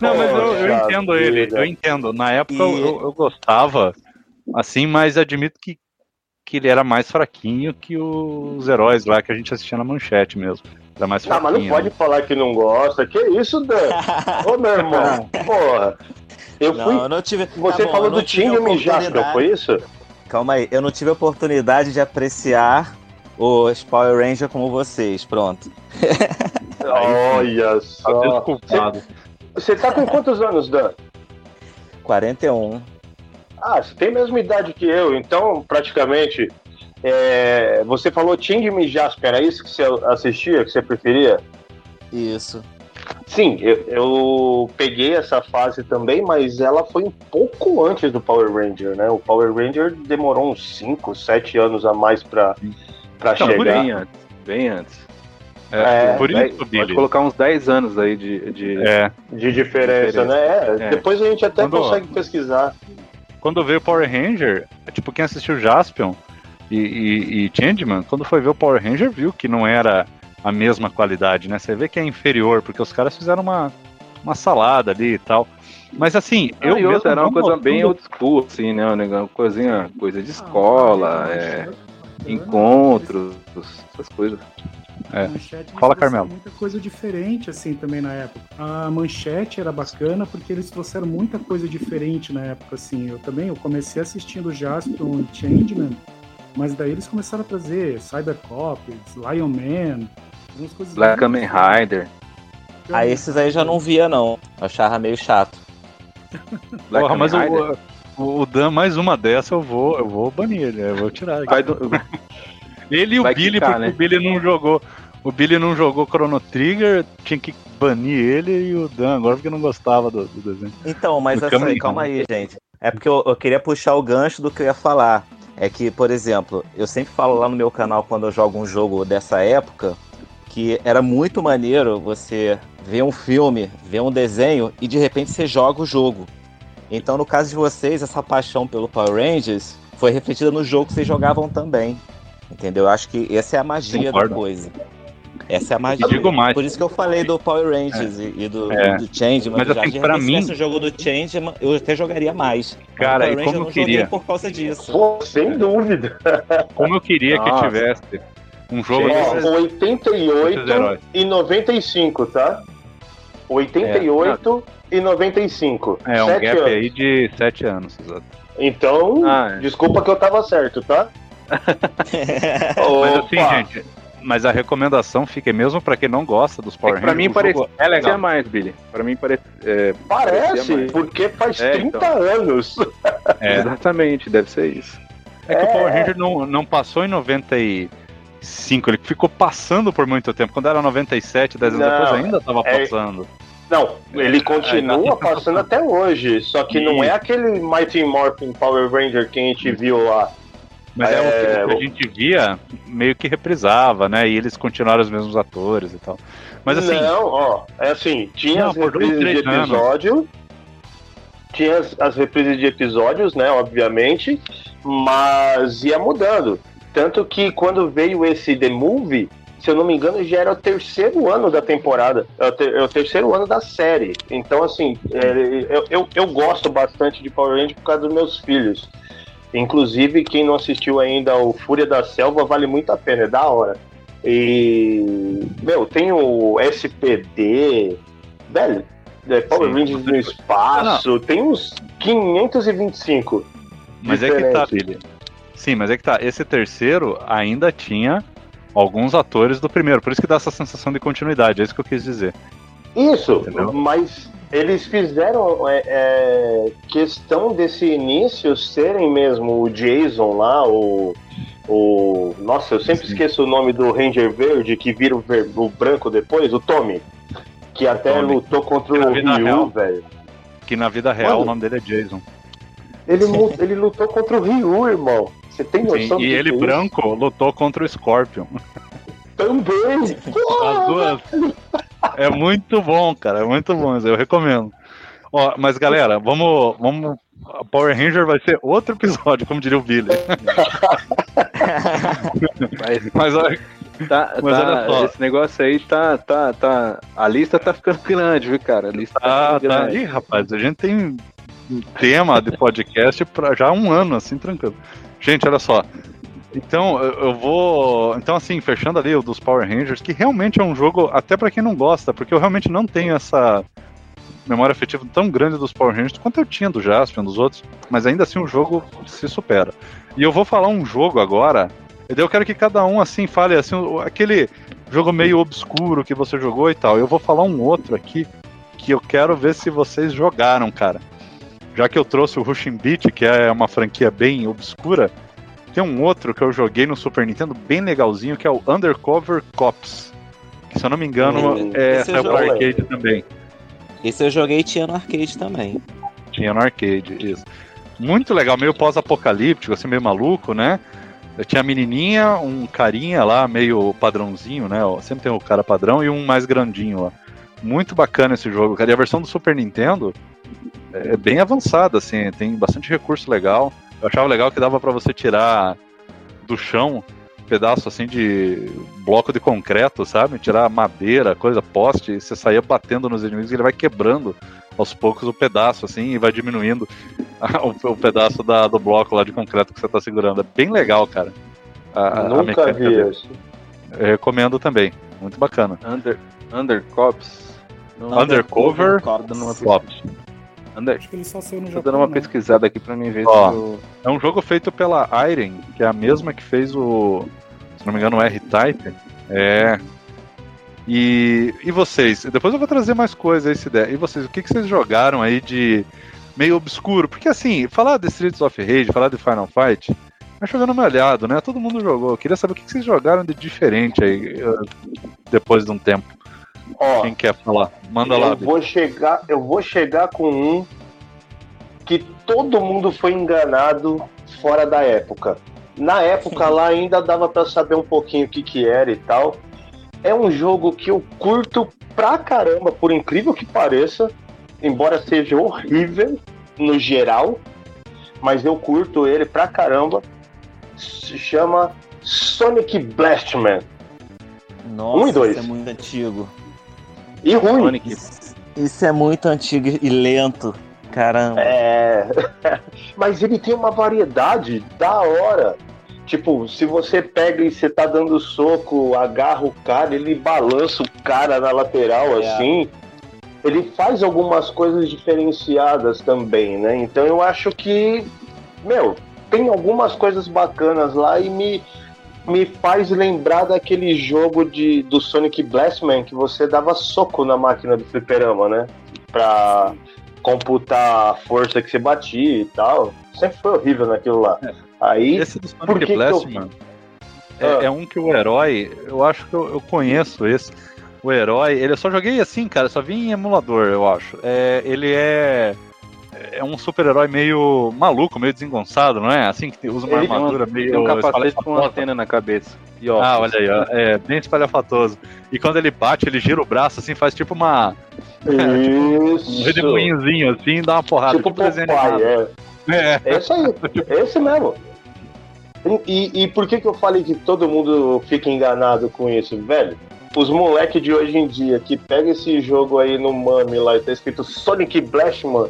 Não, mas eu, eu entendo ele, eu entendo. Na época e... eu, eu, gostava, assim, mas admito que, que ele era mais fraquinho que os heróis lá que a gente assistia na manchete mesmo. Era mais. Ah, mas não pode né? falar que não gosta. Que isso, Dan? Ô, meu irmão, porra. Eu fui. Não, eu não tive... Você tá falou do Tinho Jasper, foi isso? Calma aí, eu não tive a oportunidade de apreciar os Power Ranger como vocês, pronto. Olha tá só. Você tá com quantos anos, Dan? 41. Ah, você tem a mesma idade que eu, então praticamente. É, você falou Changeman e Jasper, era isso que você assistia, que você preferia? Isso. Sim, eu, eu, peguei essa fase também, mas ela foi um pouco antes do Power Ranger, né? O Power Ranger demorou uns 5, 7 anos a mais pra, pra Não, chegar. Bem antes, bem antes. É, é, por isso, Billy. Pode colocar uns 10 anos aí de, de, é. de diferença, né? É, é, depois a gente até Quando, consegue pesquisar. Quando veio o Power Ranger, tipo, quem assistiu Jaspion e, e, e Changeman, quando foi ver o Power Ranger, viu que não era a mesma qualidade, né? Você vê que é inferior, porque os caras fizeram uma, uma salada ali e tal. Mas assim, ah, eu mesmo era uma coisa bem old school, assim, né? Uma coisinha, coisa de escola, ah, é, encontros, essas coisas. É. Fala, Carmelo. Muita coisa diferente, assim, também na época. A manchete era bacana porque eles trouxeram muita coisa diferente na época, assim. Eu também, eu comecei assistindo Jasper e Changeman, mas daí eles começaram a trazer Cybercops, Lion Man, algumas coisas. Black Kamen Rider. Ah, esses aí já não via, não. Eu achava meio chato. Porra, mas o, o, Dan, mais uma dessa, eu vou, eu vou banir ele, eu vou tirar. Do... ele e o Vai Billy, quicar, porque né? o Billy não jogou. O Billy não jogou Chrono Trigger, tinha que banir ele e o Dan agora porque não gostava do, do desenho. Então, mas assim, calma aí, gente. É porque eu, eu, queria puxar o gancho do que eu ia falar. É que, por exemplo, eu sempre falo lá no meu canal quando eu jogo um jogo dessa época que era muito maneiro você ver um filme, ver um desenho e de repente você joga o jogo. Então, no caso de vocês, essa paixão pelo Power Rangers foi refletida no jogo que vocês jogavam também. Entendeu? Eu acho que essa é a magia Concordo. da coisa. Essa é a magia. digo mais. Por isso que eu falei do Power Rangers é. e do, é. do Change, mas, mas assim, para mim, se o jogo do Change, eu até jogaria mais. Cara, e como eu, eu queria por causa disso. Pô, sem dúvida. Como eu queria Nossa. que tivesse um jogo Ó, 88 e 95, tá? 88 é, e 95. É, um gap anos. aí de 7 anos, exato. Então, ah, é. desculpa que eu tava certo, tá? Mas assim, gente, mas a recomendação fica mesmo para quem não gosta dos Power é Rangers. Pra mim parece é legal mais, Billy. Para mim parece é, parece, porque faz é, 30 então. anos. É. Exatamente, deve ser isso. É que o Power é. Ranger não, não passou em 90 e 5, ele ficou passando por muito tempo. Quando era 97, 10 anos não, depois ainda tava é... passando. Não, ele é, continua tá passando até hoje, só que e... não é aquele Mighty Morphin Power Ranger que a gente viu lá. Mas é, é o que a gente via, meio que reprisava, né? E eles continuaram os mesmos atores e tal. Mas assim. Não, ó, é assim, tinha não, as reprises de episódio. Anos. Tinha as, as reprises de episódios, né? Obviamente. Mas ia mudando. Tanto que quando veio esse The Movie, se eu não me engano, já era o terceiro ano da temporada, é o, é terceiro ano da série. Então, assim, é, eu, eu, eu, gosto bastante de Power Rangers por causa dos meus filhos. Inclusive, quem não assistiu ainda o Fúria da Selva, vale muito a pena, é da hora. E, meu, tem o SPD, velho, é Power Rangers no espaço, não. tem uns 525. Mas diferentes. é que tá, Billy. Sim, mas é que tá. Esse terceiro ainda tinha alguns atores do primeiro, por isso que dá essa sensação de continuidade, é isso que eu quis dizer. Isso, Entendeu? mas eles fizeram é, é, questão desse início serem mesmo o Jason lá, o. o nossa, eu sempre Sim. esqueço o nome do Ranger Verde que vira o, ver, o branco depois, o Tommy. Que até Tommy. lutou contra o Ryu, velho. Que na vida real Mano, o nome dele é Jason. Ele, ele lutou contra o Ryu, irmão. Você tem noção Sim, E ele é branco lutou contra o Scorpion. Também! As duas. É muito bom, cara. É muito bom. Eu recomendo. Ó, mas galera, vamos, vamos. Power Ranger vai ser outro episódio, como diria o Billy. mas, mas olha. Tá, mas tá, olha só. Esse negócio aí tá, tá, tá. A lista tá ficando grande, viu, cara? A lista tá ah, tá. Ih, rapaz, a gente tem um tema de podcast pra já um ano, assim, tranquilo. Gente, olha só. Então, eu vou. Então, assim, fechando ali o dos Power Rangers, que realmente é um jogo, até para quem não gosta, porque eu realmente não tenho essa memória afetiva tão grande dos Power Rangers quanto eu tinha do Jaspion, dos outros, mas ainda assim o jogo se supera. E eu vou falar um jogo agora, e daí eu quero que cada um, assim, fale assim, aquele jogo meio obscuro que você jogou e tal. Eu vou falar um outro aqui que eu quero ver se vocês jogaram, cara já que eu trouxe o Rushing Beat, que é uma franquia bem obscura, tem um outro que eu joguei no Super Nintendo bem legalzinho, que é o Undercover Cops. Que se eu não me engano, hum, é, saiu pra arcade também. Esse eu joguei e tinha no arcade também. Tinha no arcade, isso. Muito legal, meio pós-apocalíptico, assim, meio maluco, né? Eu tinha a menininha, um carinha lá, meio padrãozinho, né? Sempre tem o cara padrão e um mais grandinho lá. Muito bacana esse jogo, cara. E a versão do Super Nintendo é bem avançada, assim, tem bastante recurso legal. Eu achava legal que dava para você tirar do chão pedaço assim de bloco de concreto, sabe? Tirar madeira, coisa, poste, e você saía batendo nos inimigos e ele vai quebrando aos poucos o pedaço, assim, e vai diminuindo o, o, pedaço da, do bloco lá de concreto que você tá segurando. É bem legal, cara. A, Nunca a vi isso. Eu recomendo também. Muito bacana. Under, Undercops. Undercover, Cops. Under... Acho que ele só saiu no Tô dando uma né? pesquisada aqui pra mim ver Ó, se eu... É um jogo feito pela Iron, que é a mesma que fez o. Se não me engano, o R-Type. É. E, e vocês? Depois eu vou trazer mais coisas aí se der. E vocês, o que, que vocês jogaram aí de meio obscuro? Porque assim, falar de Streets of Rage, falar de Final Fight, é jogando uma olhada, né? Todo mundo jogou. Eu queria saber o que, que vocês jogaram de diferente aí uh, depois de um tempo. Ó, Quem quer falar? Manda eu lá. Eu vou chegar, eu vou chegar com um que todo mundo foi enganado fora da época. Na época lá ainda dava para saber um pouquinho o que que era e tal. É um jogo que eu curto pra caramba, por incrível que pareça, embora seja horrível no geral, mas eu curto ele pra caramba. Se chama Sonic Blastman. Nossa, um e dois. é muito antigo. E ruim. Isso, isso é muito antigo e lento. Caramba. É. Mas ele tem uma variedade da hora. Tipo, se você pega e você tá dando soco, agarra o cara, ele balança o cara na lateral é. assim. Ele faz algumas coisas diferenciadas também, né? Então eu acho que, meu, tem algumas coisas bacanas lá e me, me faz lembrar daquele jogo de, do Sonic Blastman que você dava soco na máquina do fliperama, né? Pra computar a força que você batia e tal. Sempre foi horrível naquilo lá. É. Aí, esse do Sonic que Blastman que eu... é, ah. é, um que o herói, eu acho que eu, eu conheço esse. O herói, ele eu só joguei assim, cara, só vi em emulador, eu acho. É, ele é é um super-herói meio maluco, meio desengonçado, não é? Assim que usa uma ele armadura um, meio. Tem um capacete com uma antena na cabeça. E ó, ah, olha aí, ó. É bem espalhafatoso. E quando ele bate, ele gira o braço assim, faz tipo uma. Isso. um redemoinhozinho assim, dá uma porrada. Tipo, tipo desenho é. é. É isso aí, é esse mesmo. E, e por que, que eu falei que todo mundo fica enganado com isso, velho? Os moleques de hoje em dia que pega esse jogo aí no Mami lá e tá escrito Sonic Blastman,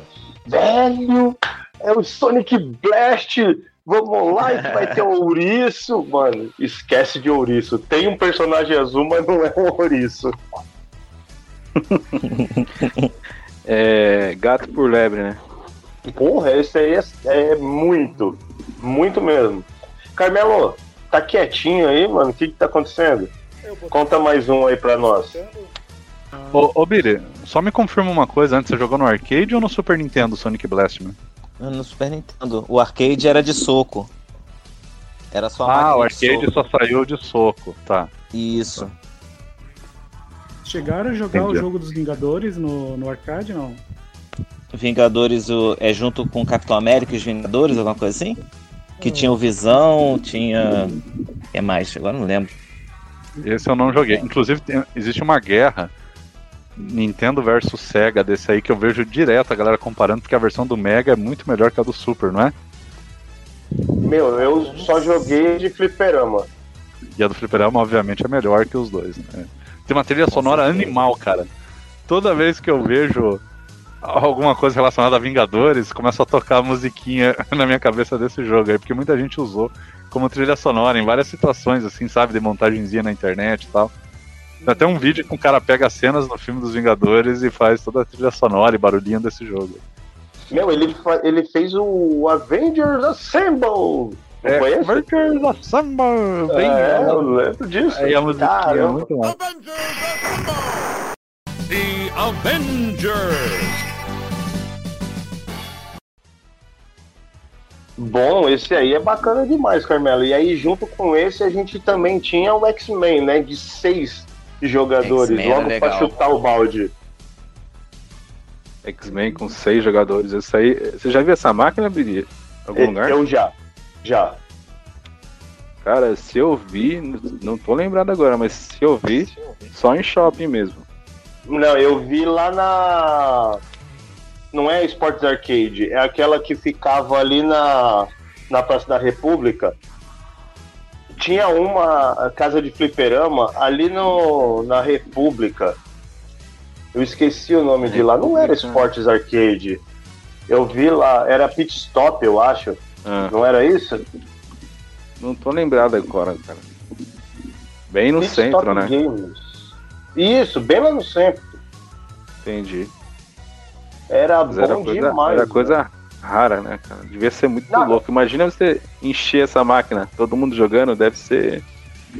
velho, é o Sonic Blast. Vamos lá e vai ter o ouriço. Mano, esquece de ouriço. Tem um personagem azul, mas não é um ouriço. é, gato por lebre, né? Porra, esse aí é, é, muito. Muito mesmo. Carmelo, tá quietinho aí, mano? O que que tá acontecendo? Conta mais um aí pra nós. Ô, ô Biri, só me confirma uma coisa antes, você jogou no arcade ou no Super Nintendo Sonic Blastman? No Super Nintendo. O arcade era de soco. Era só a Ah, o arcade só saiu de soco, tá. Isso. Chegaram a jogar Entendi. o jogo dos Vingadores no, no arcade, não? Vingadores o, é junto com Capitão América e os Vingadores, alguma coisa assim? Que tinha o Visão, tinha. é mais? Agora não lembro. Esse eu não joguei. Inclusive, tem, existe uma guerra Nintendo versus Sega desse aí que eu vejo direto a galera comparando, porque a versão do Mega é muito melhor que a do Super, não é? Meu, eu só joguei de fliperama. E a do fliperama, obviamente, é melhor que os dois, né? Tem uma trilha sonora animal, cara. Toda vez que eu vejo alguma coisa relacionada a Vingadores, começa a tocar a musiquinha na minha cabeça desse jogo aí, porque muita gente usou como trilha sonora em várias situações, assim, sabe, de montagenzinha na internet e tal. Tem até um vídeo que um cara pega cenas no filme dos Vingadores e faz toda a trilha sonora e barulhinho desse jogo. Meu, ele, ele fez o Avengers Assemble! É, Avengers Assemble! Bem, é, eu lembro disso. Aí a musiquinha é muito bom. The Avengers! Bom, esse aí é bacana demais, Carmelo. E aí, junto com esse, a gente também tinha o X-Men, né? De seis jogadores, logo pra chutar o balde. X-Men com seis jogadores. Isso aí. Você já viu essa máquina, Brigui? Algum eu, lugar? Eu já. Já. Cara, se eu vi, não tô lembrado agora, mas se eu vi, só em shopping mesmo. Não, eu vi lá na. Não é Sports Arcade, é aquela que ficava ali na, na Praça da República. Tinha uma casa de fliperama ali no, na República. Eu esqueci o nome de lá. Não era Sports Arcade. Eu vi lá, era Pit Stop, eu acho. Ah. Não era isso? Não tô lembrado agora, cara. Bem no Pit centro, Stop né? Games. Isso, bem lá no centro. Entendi. Era Mas bom era coisa, demais. Era coisa rara, né, cara? Devia ser muito Não, louco. Imagina você encher essa máquina, todo mundo jogando, deve ser.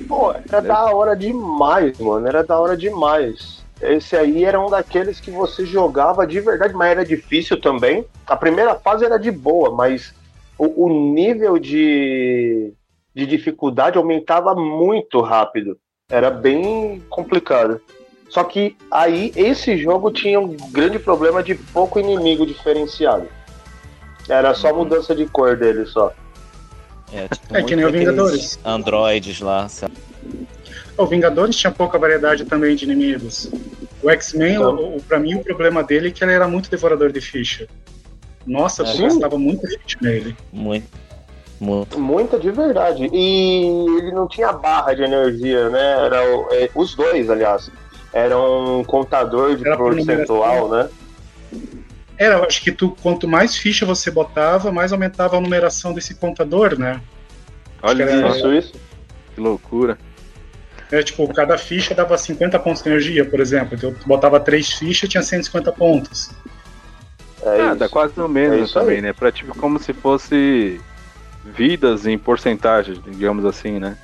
Pô, era deve... da hora demais, mano. Era da hora demais. Esse aí era um daqueles que você jogava de verdade, mas era difícil também. A primeira fase era de boa, mas o, o nível de, de dificuldade aumentava muito rápido. Era bem complicado. Só que aí esse jogo tinha um grande problema de pouco inimigo diferenciado. Era só mudança de cor dele só. É, tipo, é que nem o Vingadores. Androides lá. O Vingadores tinha pouca variedade também de inimigos. O X-Men, então... pra mim, o problema dele é que ele era muito devorador de ficha. Nossa, é, eu gastava muito ficha nele. Muito. Muito. Muita de verdade. E ele não tinha barra de energia, né? Era o, é, os dois, aliás. Era um contador de percentual, né? Era, acho que tu, quanto mais ficha você botava, mais aumentava a numeração desse contador, né? Olha era, isso, isso. Que loucura. É, tipo, cada ficha dava 50 pontos de energia, por exemplo. Então, tu botava três fichas, tinha 150 pontos. É ah, dá quase no mesmo é também, aí. né? Pra tipo como se fosse vidas em porcentagem, digamos assim, né?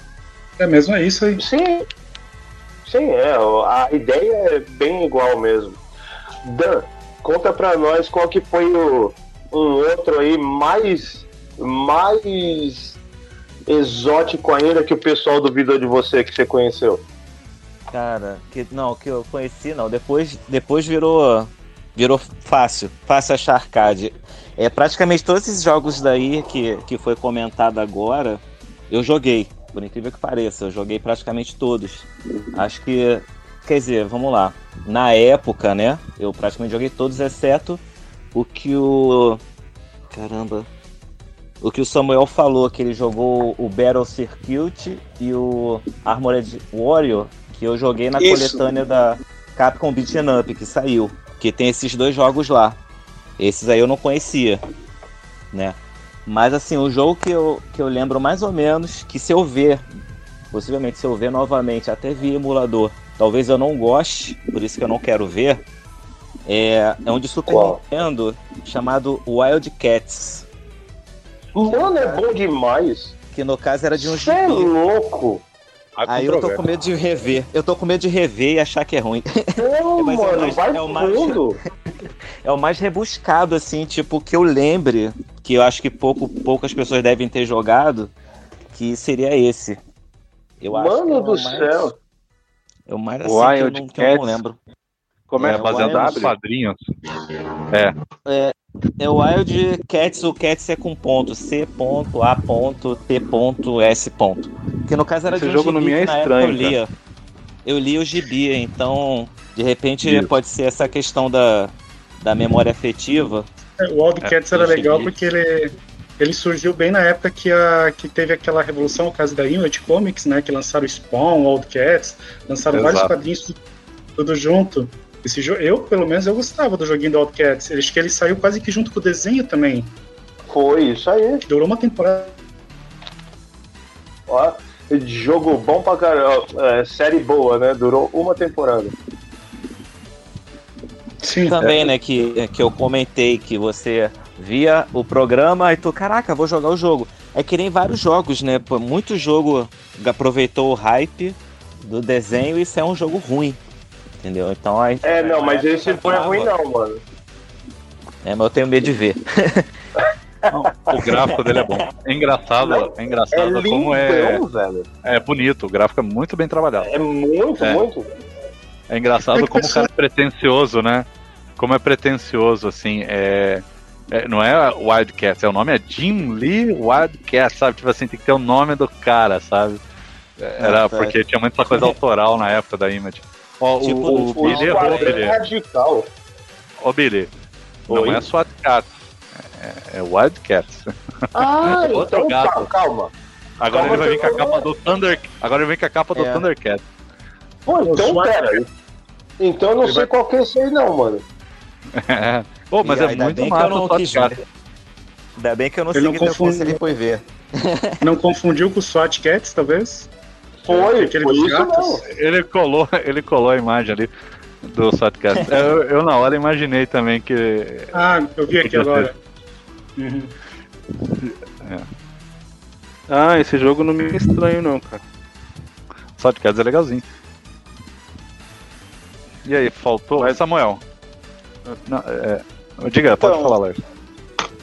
É mesmo, é isso aí. Sim. Sim, é. A ideia é bem igual mesmo. Dan, conta pra nós qual que foi o, um outro aí mais, mais exótico ainda que o pessoal duvidou de você que você conheceu. Cara, que não, que eu conheci não. Depois, depois virou virou fácil, fácil achar arcade. É, praticamente todos esses jogos daí que, que foi comentado agora, eu joguei, por incrível que pareça, eu joguei praticamente todos. Acho que, quer dizer, vamos lá, na época, né, eu praticamente joguei todos, exceto o que o. Caramba. O que o Samuel falou, que ele jogou o Battle Circuit e o Armored Warrior, que eu joguei na Isso. coletânea da Capcom Beat'em Up, que saiu. Que tem esses dois jogos lá. Esses aí eu não conhecia, né? Mas assim, o jogo que eu, que eu lembro mais ou menos, que se eu ver, possivelmente se eu ver novamente, até vi emulador, talvez eu não goste, por isso que eu não quero ver, é, é um de Super Qual? Nintendo chamado Wild Cats. Mano, é bom demais. Que no caso era de um Você é louco! Aí eu tô com medo de rever. Eu tô com medo de rever e achar que é ruim. Não, Mas mano, é o mais, vai é o mais, é o mais rebuscado, assim, tipo, que eu lembre, que eu acho que pouco, poucas pessoas devem ter jogado, que seria esse. Eu Mano é do mais, céu! É o mais assim Wild que, eu não, que eu não lembro. Como é, é baseado nos quadrinhos? É. é. É o Wild Cats, o Cats é com ponto, C ponto, A ponto, T ponto, S ponto. Que no caso era Esse de um jogo gibi, no é estranho, eu lia. Eu li o gibi, então de repente Isso. pode ser essa questão da, da memória afetiva. É, o Wild Cats é, era legal porque ele, ele surgiu bem na época que, a, que teve aquela revolução, o caso da Image Comics, né? Que lançaram Spawn, Wild Cats, lançaram Exato. vários quadrinhos tudo junto. Esse jogo, eu, pelo menos, eu gostava do joguinho do Outcats. Acho que ele saiu quase que junto com o desenho também. Foi, isso aí. Durou uma temporada. Ó, jogo bom pra caramba. É, série boa, né? Durou uma temporada. Sim. Também, é. né, que, que eu comentei que você via o programa e tu, caraca, vou jogar o jogo. É que nem vários jogos, né? Muito jogo aproveitou o hype do desenho e isso é um jogo ruim entendeu? Então aí. É, não, mas esse não é ruim não, mano. É, mas eu tenho medo de ver. o gráfico dele é bom. É engraçado, é engraçado é como é. Velho. É bonito, o gráfico é muito bem trabalhado. É muito, é. muito. É engraçado é como o cara é pretencioso, né? Como é pretencioso, assim. É, é, não é Wildcat, é o nome é Jim Lee Wildcat, sabe? Tipo assim, tem que ter o nome do cara, sabe? Era porque tinha muita coisa autoral na época da Image. Ó, tipo, o, o Billy errou, Billy. É radical. Ô, Billy, Oi? não é SWAT Cat, é, é Wildcat. Ah, Outro então gato. calma. Agora calma, ele vai vir com a capa do Thunder. Agora ele vem com a capa do é. Thundercat. Pô, então pera. Então eu não ele sei vai... qual que é esse aí não, mano. É. Pô, mas e é muito massa o SWAT Ainda bem que eu não sei que se ele foi ver. Não confundiu com o SWAT Cats, talvez? Foi, aquele foi isso não. Ele colou, ele colou a imagem ali do SWAT Cats. eu, eu, na hora imaginei também que. Ah, eu vi aqui agora. Uhum. É. Ah, esse jogo não me é estranho não, cara. SWAT Cats é legalzinho. E aí, faltou? Mas... Samuel. Não, é... Diga, então, pode falar, Lars.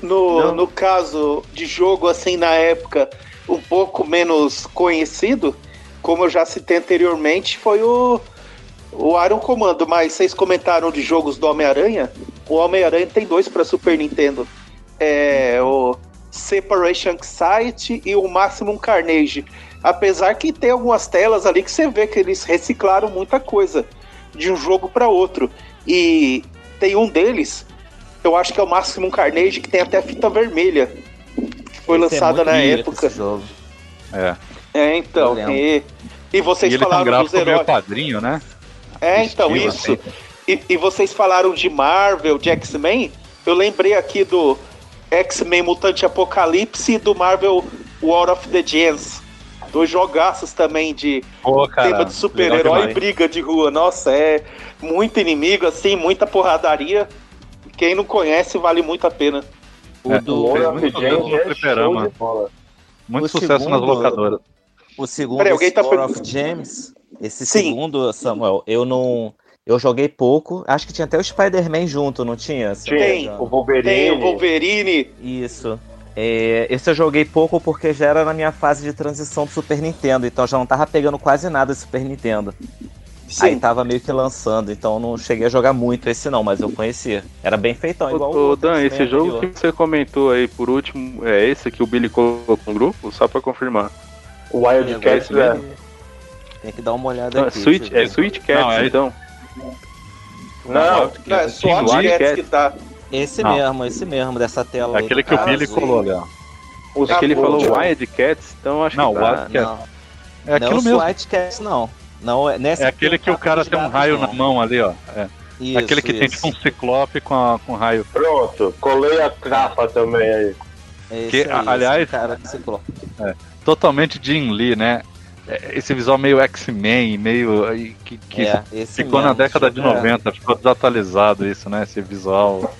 No, no caso de jogo, assim, na época, um pouco menos conhecido, como eu já citei anteriormente, foi o, o Iron Comando. Mas vocês comentaram de jogos do Homem-Aranha? O Homem-Aranha tem dois para Super Nintendo. É o Separation Site e o Maximum Carnage. Apesar que tem algumas telas ali que você vê que eles reciclaram muita coisa de um jogo para outro. E tem um deles eu acho que é o Maximum Carnage, que tem até fita vermelha. Que foi Esse é lançada é na época. É. É, então. E, e vocês e ele falaram tem um dos heróis. quadrinho, né? É, então, Estilo, isso. Assim. E, e, vocês falaram de Marvel, de X-Men. Eu lembrei aqui do X-Men Mutante Apocalipse e do Marvel War of the Gems. Dois jogaços também de Pô, cara, tema de super-herói e briga de rua. Nossa, é muito inimigo, assim, muita porradaria. Quem não conhece, vale muito a pena. O é, do of James é Muito sucesso segundo, nas locadoras. O segundo Peraí, alguém tá War of James, esse Sim. segundo, Samuel, eu não... Eu joguei pouco. Acho que tinha até o Spider-Man junto, não tinha? Tem, o Wolverine. Tem o Wolverine. Isso. É, esse eu joguei pouco porque já era na minha fase de transição do Super Nintendo, então já não tava pegando quase nada do Super Nintendo. Sim. Aí tava meio que lançando, então não cheguei a jogar muito esse não, mas eu conhecia. Era bem feitão, igual o. Ô, Dan, esse jogo que você comentou aí por último, é esse que o Billy colocou no grupo? Só pra confirmar. O Wildcat, é. Tem que dar uma olhada não, aqui. Switch, é Switch Cats, não, é... então. Não, não, é só Wildcat que tá. Esse não. mesmo, esse mesmo, dessa tela. Aquele que o Billy colou, Léo. É que ele falou Wildcats, então acho não, que tá. Wildcat. É aquilo não, mesmo. Wildcats não. Não, é, nessa é aquele que o cara tem um raio não. na mão ali, ó. É. Isso, aquele que isso. tem tipo um ciclope com, a, com raio. Pronto, colei a capa também aí. que, aí, aliás, cara é, totalmente Jim Lee, né? É, esse visual meio X-Men, meio. que, que é, ficou mesmo, na década de 90, ficou desatualizado isso, né? Esse visual.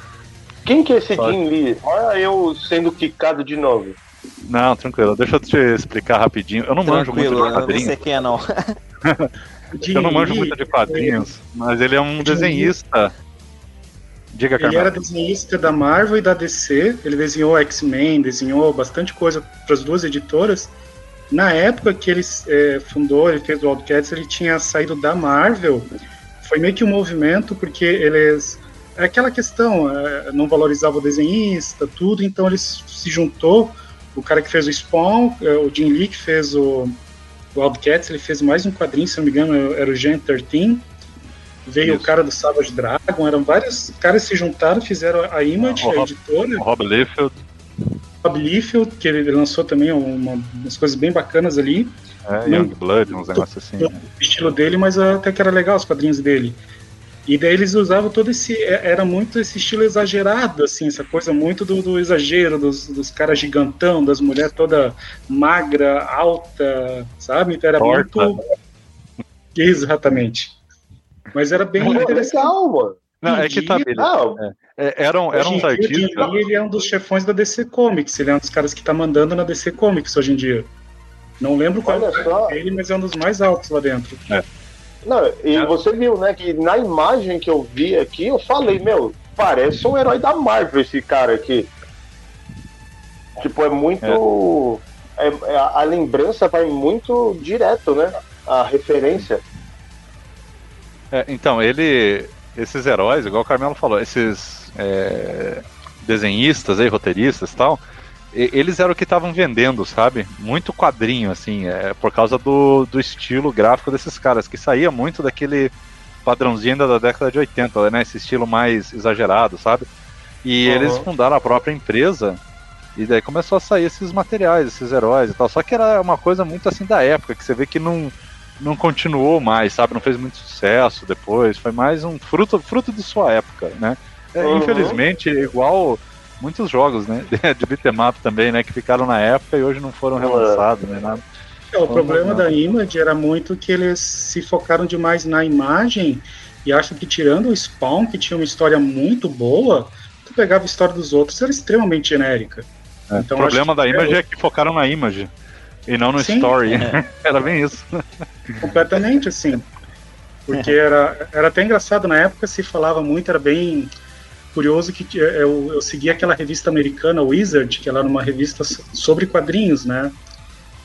Quem que é esse Só... Jim Lee? Olha eu sendo quicado de novo. Não, tranquilo, deixa eu te explicar rapidinho. Eu não manjo muito de quadrinhos. Eu não sei quem é, não. eu não manjo muito de quadrinhos, mas ele é um desenhista. Diga, Ele era desenhista da Marvel e da DC. Ele desenhou X-Men, desenhou bastante coisa para as duas editoras. Na época que ele é, fundou, ele fez o Wildcats, ele tinha saído da Marvel. Foi meio que um movimento, porque eles. É aquela questão, é, não valorizava o desenhista, tudo, então ele se juntou o cara que fez o Spawn, é, o Jim Lee, que fez o, o Wildcats, ele fez mais um quadrinho, se não me engano, era o Gen 13. Veio Isso. o cara do Savage Dragon, eram vários caras que se juntaram, fizeram a Image, a editora. O Rob Liefeld. Rob Liefeld, que ele lançou também uma, umas coisas bem bacanas ali. É, Young Blood, uns negócios assim. O estilo dele, mas até que era legal os quadrinhos dele. E daí eles usavam todo esse. É, era muito esse estilo exagerado, assim, essa coisa muito do, do exagero, dos, dos caras gigantão, das mulheres toda magra, alta, sabe? Então era Porta. muito. Exatamente. Mas era bem interessante. Legal, mano. Não, é que tá beleza. É, é, eram eram uns artistas. Ele é um dos chefões da DC Comics, ele é um dos caras que tá mandando na DC Comics hoje em dia. Não lembro qual é ele, mas é um dos mais altos lá dentro. É. Não, e é. você viu, né, que na imagem que eu vi aqui, eu falei, meu, parece um herói da Marvel esse cara aqui. Tipo, é muito. É. É, a lembrança vai muito direto, né? A referência. É, então, ele. Esses heróis, igual o Carmelo falou, esses é, desenhistas aí, roteiristas e tal, eles eram o que estavam vendendo, sabe? Muito quadrinho, assim, é, por causa do, do estilo gráfico desses caras, que saía muito daquele padrãozinho da década de 80, né? Esse estilo mais exagerado, sabe? E uhum. eles fundaram a própria empresa e daí começou a sair esses materiais, esses heróis e tal. Só que era uma coisa muito assim da época, que você vê que não, não continuou mais, sabe? Não fez muito sucesso depois. Foi mais um fruto, fruto de sua época, né? É, uhum. Infelizmente, igual muitos jogos, né? De beat'em up também, né? Que ficaram na época e hoje não foram relançados, né? Nada. É, o problema da Image era muito que eles se focaram demais na imagem e acho que tirando o Spawn, que tinha uma história muito boa, tu pegava a história dos outros, era extremamente genérica. É, então, o problema da Image é que focaram na Image e não no Sim, Story. É. era bem isso. Completamente, assim. Porque era, era até engraçado, na época se falava muito, era bem curioso que eu, eu segui aquela revista americana, Wizard, que era uma revista sobre quadrinhos, né?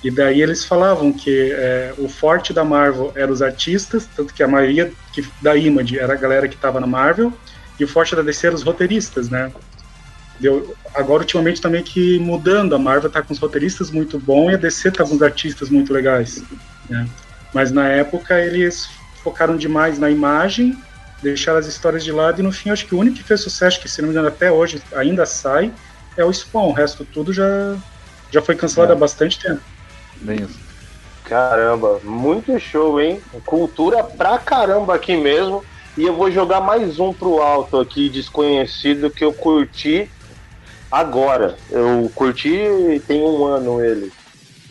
E daí eles falavam que é, o forte da Marvel era os artistas, tanto que a maioria que, da Image era a galera que estava na Marvel, e o forte da DC era os roteiristas, né? Deu, agora, ultimamente, também tá que mudando, a Marvel tá com os roteiristas muito bons e a DC tá com os artistas muito legais. Né? Mas na época eles focaram demais na imagem, deixaram as histórias de lado e no fim acho que o único que fez sucesso, que se não me engano até hoje ainda sai, é o Spawn. O resto tudo já, já foi cancelado é. há bastante tempo. Bem isso. Caramba, muito show, hein? Cultura pra caramba aqui mesmo. E eu vou jogar mais um pro alto aqui, desconhecido, que eu curti agora. Eu curti tem um ano ele.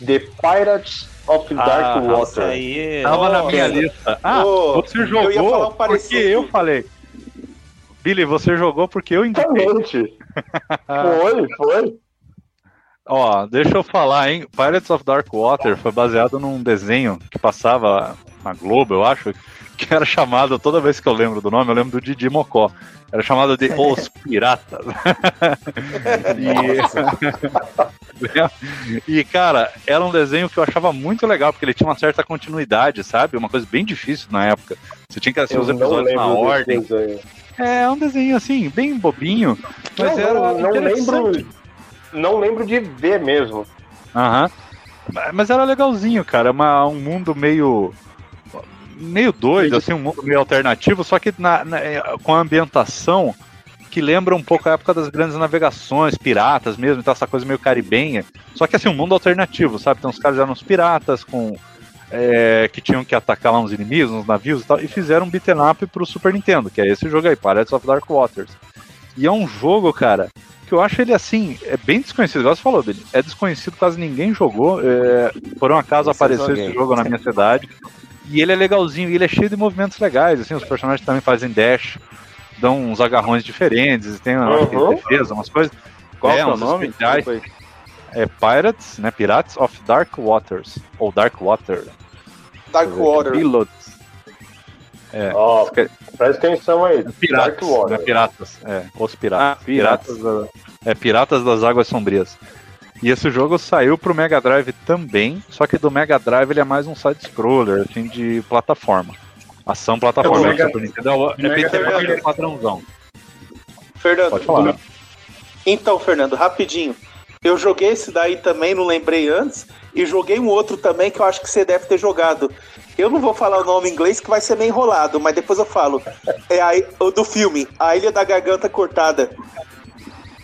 The Pirates of Dark ah, Water. Aí... Tava oh, na minha lista. Ah, oh, você jogou eu um porque eu falei. Billy, você jogou porque eu indiquei. Exatamente. foi, foi. Ó, deixa eu falar, hein? Pirates of Dark Water foi baseado num desenho que passava na Globo, eu acho, que era chamado, toda vez que eu lembro do nome, eu lembro do Didi Mocó. Era chamado de Os Piratas. e... e, cara, era um desenho que eu achava muito legal, porque ele tinha uma certa continuidade, sabe? Uma coisa bem difícil na época. Você tinha que assistir eu os episódios na ordem. É, é um desenho assim, bem bobinho, mas não, era. Não, não lembro. Não lembro de ver mesmo. Aham. Mas era legalzinho, cara. Uma, um mundo meio meio doido, assim, um mundo meio alternativo, só que na, na, é, com a ambientação que lembra um pouco a época das grandes navegações, piratas mesmo, então essa coisa meio caribenha. Só que assim, um mundo alternativo, sabe? Então os caras eram uns piratas com. É, que tinham que atacar lá uns inimigos, uns navios e tal, e fizeram um beat'em up pro Super Nintendo, que é esse jogo aí, Pirates of Dark Waters. E é um jogo, cara, que eu acho ele assim, é bem desconhecido, igual você falou dele, é desconhecido, quase ninguém jogou. É, por um acaso apareceu esse jogo na minha cidade. E ele é legalzinho, e ele é cheio de movimentos legais, assim, os personagens também fazem dash, dão uns agarrões diferentes, tem uma uhum. defesa, umas coisas. Qual é, é o nome? É Pirates, né? Pirates of Dark Waters. Ou Dark Water. Dark Water. Pilots. É. Oh, presta atenção aí. Piratas, Dark Water. Né? Piratas. É, os piratas. Ah, piratas. piratas é, Piratas das Águas Sombrias. E esse jogo saiu pro Mega Drive também, só que do Mega Drive ele é mais um side-scroller, assim, de plataforma. Ação plataforma. É, Mega... Super Nintendo é é padrãozão. Fernando, Pode falar. Então, Fernando, rapidinho. Eu joguei esse daí também, não lembrei antes, e joguei um outro também que eu acho que você deve ter jogado. Eu não vou falar o nome em inglês que vai ser meio enrolado, mas depois eu falo. É a, o do filme, A Ilha da Garganta Cortada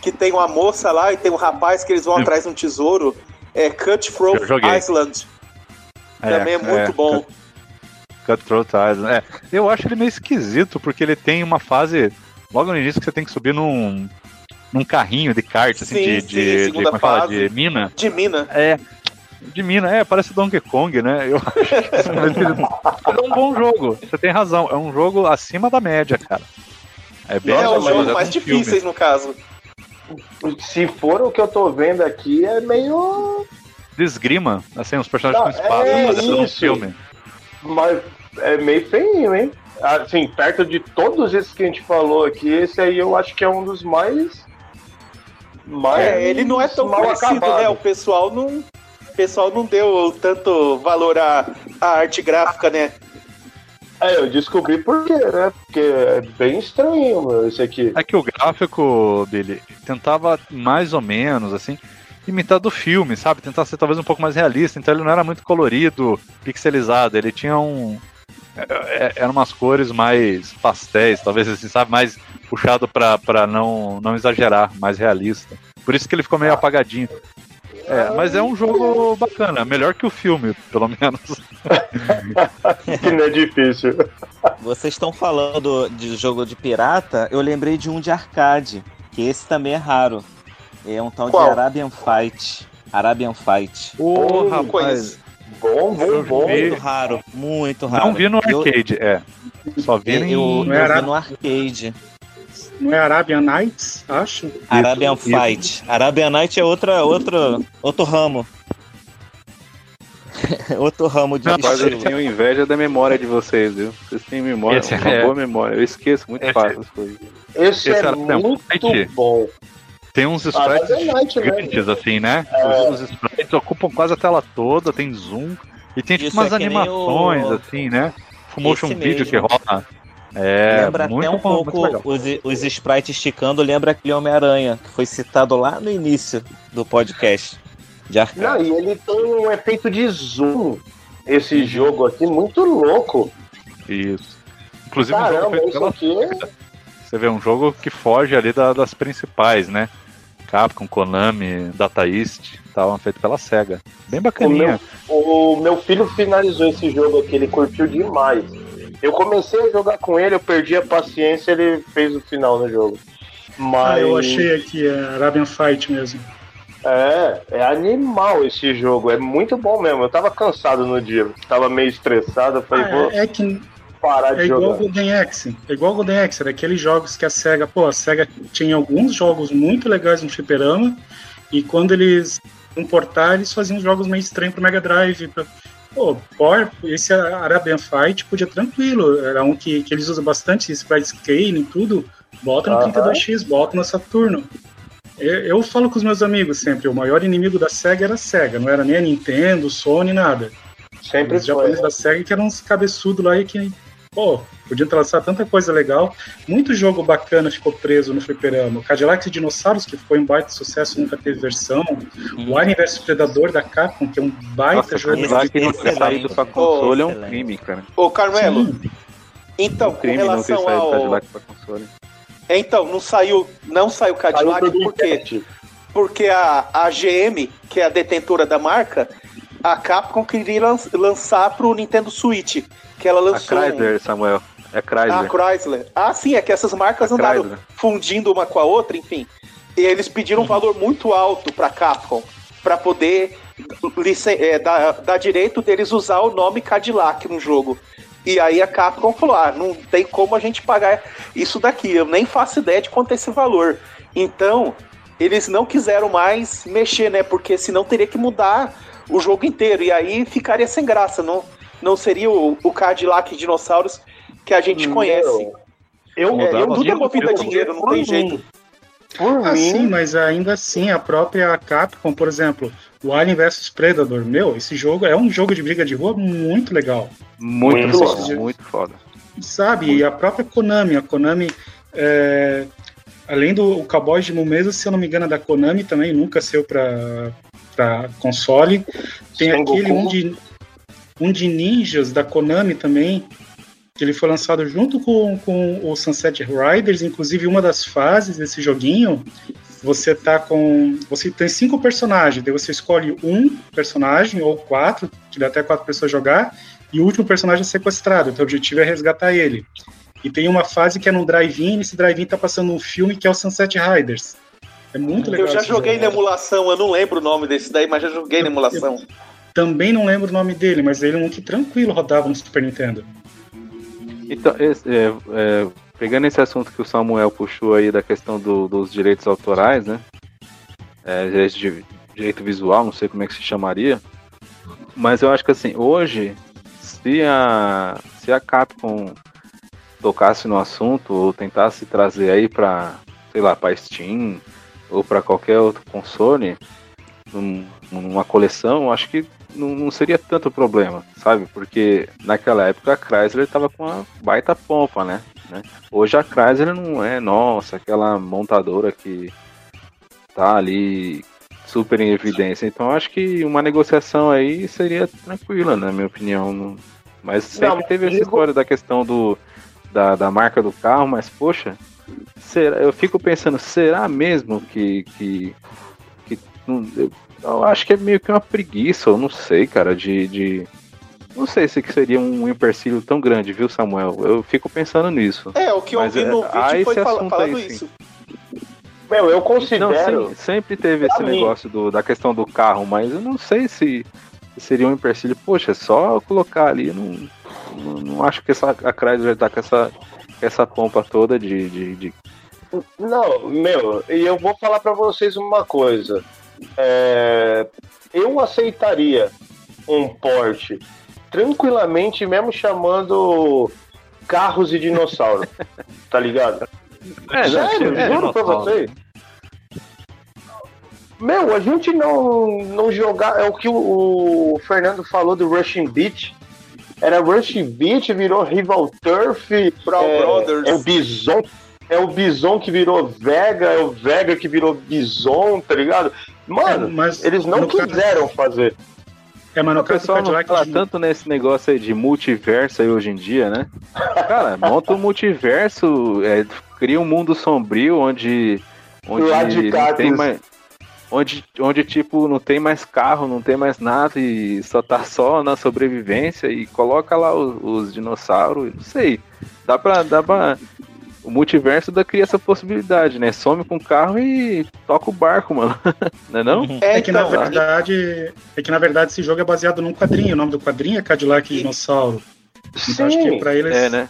que tem uma moça lá e tem um rapaz que eles vão atrás de um tesouro. É Cutthroat Island. É, Também é muito é, bom. Cutthroat Island. É, eu acho ele meio esquisito, porque ele tem uma fase logo no início que você tem que subir num, num carrinho de kart, assim, sim, de, sim, de, de, como fala, de mina. De mina. É. De mina, é, parece Donkey Kong, né? Eu acho que é um bom jogo. Você tem razão. É um jogo acima da média, cara. É bem é, é um jogo mais difíceis, filme. no caso se for o que eu tô vendo aqui, é meio. Desgrima, assim, os personagens com espaço é fazendo um filme. Mas é meio feinho, hein? Assim, perto de todos esses que a gente falou aqui, esse aí eu acho que é um dos mais Mas é, ele não é tão conhecido, acabado. né? O pessoal não, o pessoal não deu tanto valor à, à arte gráfica, né? É, eu descobri por quê, né? Porque é bem estranho, meu, esse aqui. É que o gráfico dele tentava mais ou menos, assim, imitar do filme, sabe? Tentar ser talvez um pouco mais realista. Então ele não era muito colorido, pixelizado. Ele tinha um. É, é, eram umas cores mais pastéis, talvez assim, sabe? Mais puxado pra, pra não, não exagerar, mais realista. Por isso que ele ficou meio apagadinho. É, mas é um jogo bacana, melhor que o filme, pelo menos. que não é difícil. Vocês estão falando de jogo de pirata, eu lembrei de um de arcade, que esse também é raro. É um tal Qual? de Arabian Fight. Arabian Fight. Ô, oh, rapaz. Bom, bom, bom. Muito raro, muito raro. Não vi no arcade, eu... é. Só vi, eu, eu, eu, eu vi no arcade. Não é Arabian Nights, acho? Arabian isso, Fight. Isso. Arabian Night é outra, outra, outro ramo. outro ramo de Rapaz, eu tenho inveja da memória de vocês, viu? Vocês têm memória, Esse uma é... boa memória. Eu esqueço muito Esse... fácil as coisas. Esse, Esse é muito bom. Tem uns sprites Night, né? gigantes, né? assim, né? É... Os, os sprites ocupam quase a tela toda, tem zoom. E tem tipo umas é animações, o... assim, né? Full motion video que rola é, lembra até um bom, pouco os, os sprites esticando, lembra aquele Homem-Aranha, que foi citado lá no início do podcast de arcade. Não, e ele tem um efeito de zoom, esse uhum. jogo aqui, muito louco. Isso. Inclusive, Caramba, um jogo aqui... você vê um jogo que foge ali da, das principais, né? Capcom, Konami, Data East, tal, feito pela SEGA. Bem bacaninha. O meu, o meu filho finalizou esse jogo aqui, ele curtiu demais. Eu comecei a jogar com ele, eu perdi a paciência, ele fez o final no jogo. Mas... Ah, eu achei aqui, é Arabian Fight mesmo. É, é animal esse jogo, é muito bom mesmo. Eu tava cansado no dia, tava meio estressado, eu falei, ah, vou é, que parar de é jogar. Igual Golden Axe, é igual Golden Axe, era aqueles jogos que a SEGA, pô, a SEGA tinha alguns jogos muito legais no fliperama, e quando eles importaram, eles faziam jogos meio estranhos pro Mega Drive, pra Pô, Power, esse Arabian Fight podia tranquilo. Era um que, que eles usam bastante sprite scaling e tudo. Bota no 32X, bota no Saturno. Eu, eu, falo com os meus amigos sempre, o maior inimigo da SEGA era a SEGA, não era nem a Nintendo, Sony, nada. Sempre os japoneses da SEGA que eram uns cabeçudos lá e que pô, podiam lançar tanta coisa legal. Muito jogo bacana ficou preso no fliperama. Cadillac e Dinossauros, que foi um baita sucesso, nunca teve versão. O Alien vs Predador da Capcom, que é um baita Nossa, jogo. Cadillac não ter saído pra console é um crime, cara. Ô, Carmelo, Sim. então, um crime com relação não ter ao... Cadillac pra console. Então, não saiu, não saiu Cadillac saiu por quê? Porque a, a GM, que é a detentora da marca, a Capcom queria lançar pro Nintendo Switch que ela lançou. A Chrysler, Samuel. É Chrysler. Ah, Chrysler. Ah, sim, é que essas marcas a andaram Chrysler. fundindo uma com a outra, enfim. E eles pediram um valor muito alto para Capcom para poder é, dar, dar direito deles usar o nome Cadillac no jogo. E aí a Capcom falou: ah, não tem como a gente pagar isso daqui. Eu nem faço ideia de quanto é esse valor. Então, eles não quiseram mais mexer, né? Porque senão teria que mudar o jogo inteiro. E aí ficaria sem graça. Não, não seria o, o Cadillac Dinossauros que a gente não. conhece. Eu, é, eu tudo é movido a dinheiro, não tem jeito. Por ah, mim. Sim, mas ainda assim, a própria Capcom, por exemplo, o Alien vs Predator, meu, esse jogo é um jogo de briga de rua muito legal. Muito, muito foda, muito foda. Sabe, muito. e a própria Konami, a Konami, é, além do Cowboy de Mumesa, se eu não me engano, é da Konami também, nunca saiu pra, pra console. Tem aquele um de um de ninjas da Konami também, que ele foi lançado junto com, com o Sunset Riders, inclusive uma das fases desse joguinho, você tá com. Você tem cinco personagens, daí você escolhe um personagem ou quatro, que dá até quatro pessoas jogar, e o último personagem é sequestrado. Então o objetivo é resgatar ele. E tem uma fase que é num drive-in, e nesse drive-in tá passando um filme que é o Sunset Riders. É muito legal. Eu já joguei jogo. na emulação, eu não lembro o nome desse daí, mas já joguei na emulação. Eu, também não lembro o nome dele, mas ele é um que tranquilo rodava no Super Nintendo. Então, é, é, pegando esse assunto que o Samuel puxou aí da questão do, dos direitos autorais, né? É, direito, direito visual, não sei como é que se chamaria. Mas eu acho que assim, hoje, se a, se a Capcom tocasse no assunto ou tentasse trazer aí para, sei lá, para Steam ou para qualquer outro console, numa coleção, acho que não, não, seria tanto problema, sabe? Porque naquela época a Chrysler estava com uma baita pompa, né? né? Hoje a Chrysler não é, nossa, aquela montadora que tá ali super em evidência. Então acho que uma negociação aí seria tranquila, na minha opinião. Mas sempre não, teve essa história da questão do, da, da marca do carro, mas poxa, será, eu fico pensando, será mesmo que. que, que eu, eu acho que é meio que uma preguiça, eu não sei, cara, de, de não sei se seria um empecilho tão grande, viu, Samuel? Eu fico pensando nisso. É, o que eu Mas, vi no é, vídeo foi fal falando aí, isso. Meu, eu considero. Não, sim, sempre teve esse mim. negócio do, da questão do carro, mas eu não sei se, seria um empecilho. Poxa, é só colocar ali. Não, não, não acho que essa, a Chrysler tá com essa, essa pompa toda de, de, de... Não, meu, e eu vou falar para vocês uma coisa. É, eu aceitaria um porte tranquilamente, mesmo chamando carros e dinossauro. tá ligado? É, Sério, é, juro pra vocês. Meu, a gente não, não jogar. É o que o, o Fernando falou do Rushing Beach. Era Rushing Beach, virou Rival Turf. Pro é, Brothers. É o Bison. É o Bison que virou Vega, é o Vega que virou Bison, tá ligado? Mano, é, mas eles não quiseram caso... fazer. É, mas no o pessoal não fala de... tanto nesse negócio aí de multiverso aí hoje em dia, né? Cara, monta um multiverso, é, cria um mundo sombrio onde, onde não tem mais... Onde, onde, tipo, não tem mais carro, não tem mais nada e só tá só na sobrevivência e coloca lá os, os dinossauros, não sei. Dá pra, dá pra o multiverso da cria essa possibilidade, né? Some com o carro e toca o barco, mano. não é não? Uhum. É, que então, na verdade. É que na verdade esse jogo é baseado num quadrinho. O nome do quadrinho é Cadillac Dinossauro. Então acho que pra eles. É, né?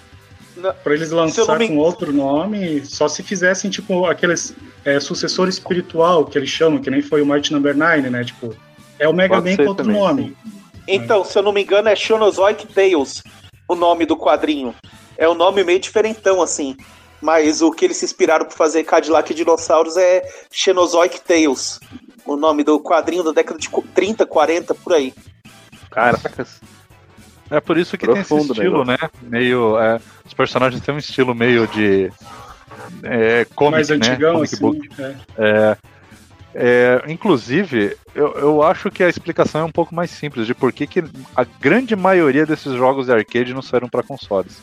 Pra eles lançar me... com outro nome, só se fizessem, tipo, aqueles é, sucessor espiritual que eles chamam, que nem foi o Mighty Number 9, né? Tipo, é o Mega Man com outro também. nome. Então, se eu não me engano, é Shonozoic Tales, o nome do quadrinho. É um nome meio diferentão, assim. Mas o que eles se inspiraram para fazer Cadillac e Dinossauros é Xenozoic Tales. O nome do quadrinho da década de 30, 40, por aí. Caracas. É por isso que Profundo, tem esse estilo, né? Meio. É, os personagens têm um estilo meio de. É, comic, Mais né? antigão, comic assim, book. É. É, é, inclusive, eu, eu acho que a explicação é um pouco mais simples de por que, que a grande maioria desses jogos de arcade não saíram para consoles.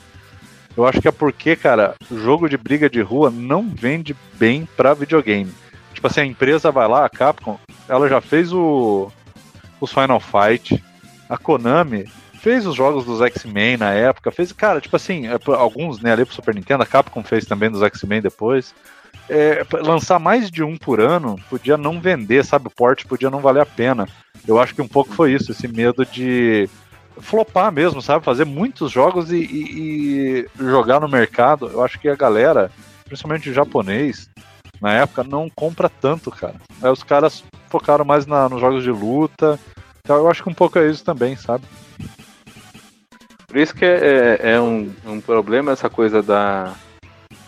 Eu acho que é porque, cara, jogo de briga de rua não vende bem pra videogame. Tipo assim, a empresa vai lá, a Capcom, ela já fez o os Final Fight, a Konami fez os jogos dos X-Men na época, fez, cara, tipo assim, é, alguns, né, ali pro Super Nintendo, a Capcom fez também dos X-Men depois. É, lançar mais de um por ano podia não vender, sabe? O porte podia não valer a pena. Eu acho que um pouco foi isso, esse medo de flopar mesmo, sabe? Fazer muitos jogos e, e, e, jogar no mercado. Eu acho que a galera, principalmente o japonês, na época, não compra tanto, cara. Aí os caras focaram mais na, nos jogos de luta. Então eu acho que um pouco é isso também, sabe? Por isso que é, é, é um, um problema essa coisa da,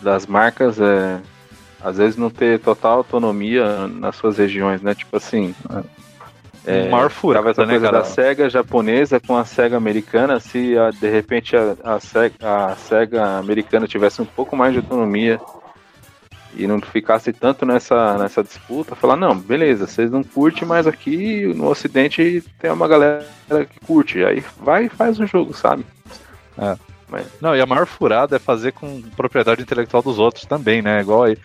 das marcas, é, às vezes não ter total autonomia nas suas regiões, né? Tipo assim, é, maior furada, essa né, coisa cara? da SEGA japonesa com a SEGA americana, se a, de repente a, a, SEGA, a SEGA americana tivesse um pouco mais de autonomia e não ficasse tanto nessa, nessa disputa, falar, não, beleza, vocês não curtem, mas aqui no ocidente tem uma galera que curte, aí vai e faz o jogo, sabe? É. Mas... Não, e a maior furada é fazer com propriedade intelectual dos outros também, né? Igual aí.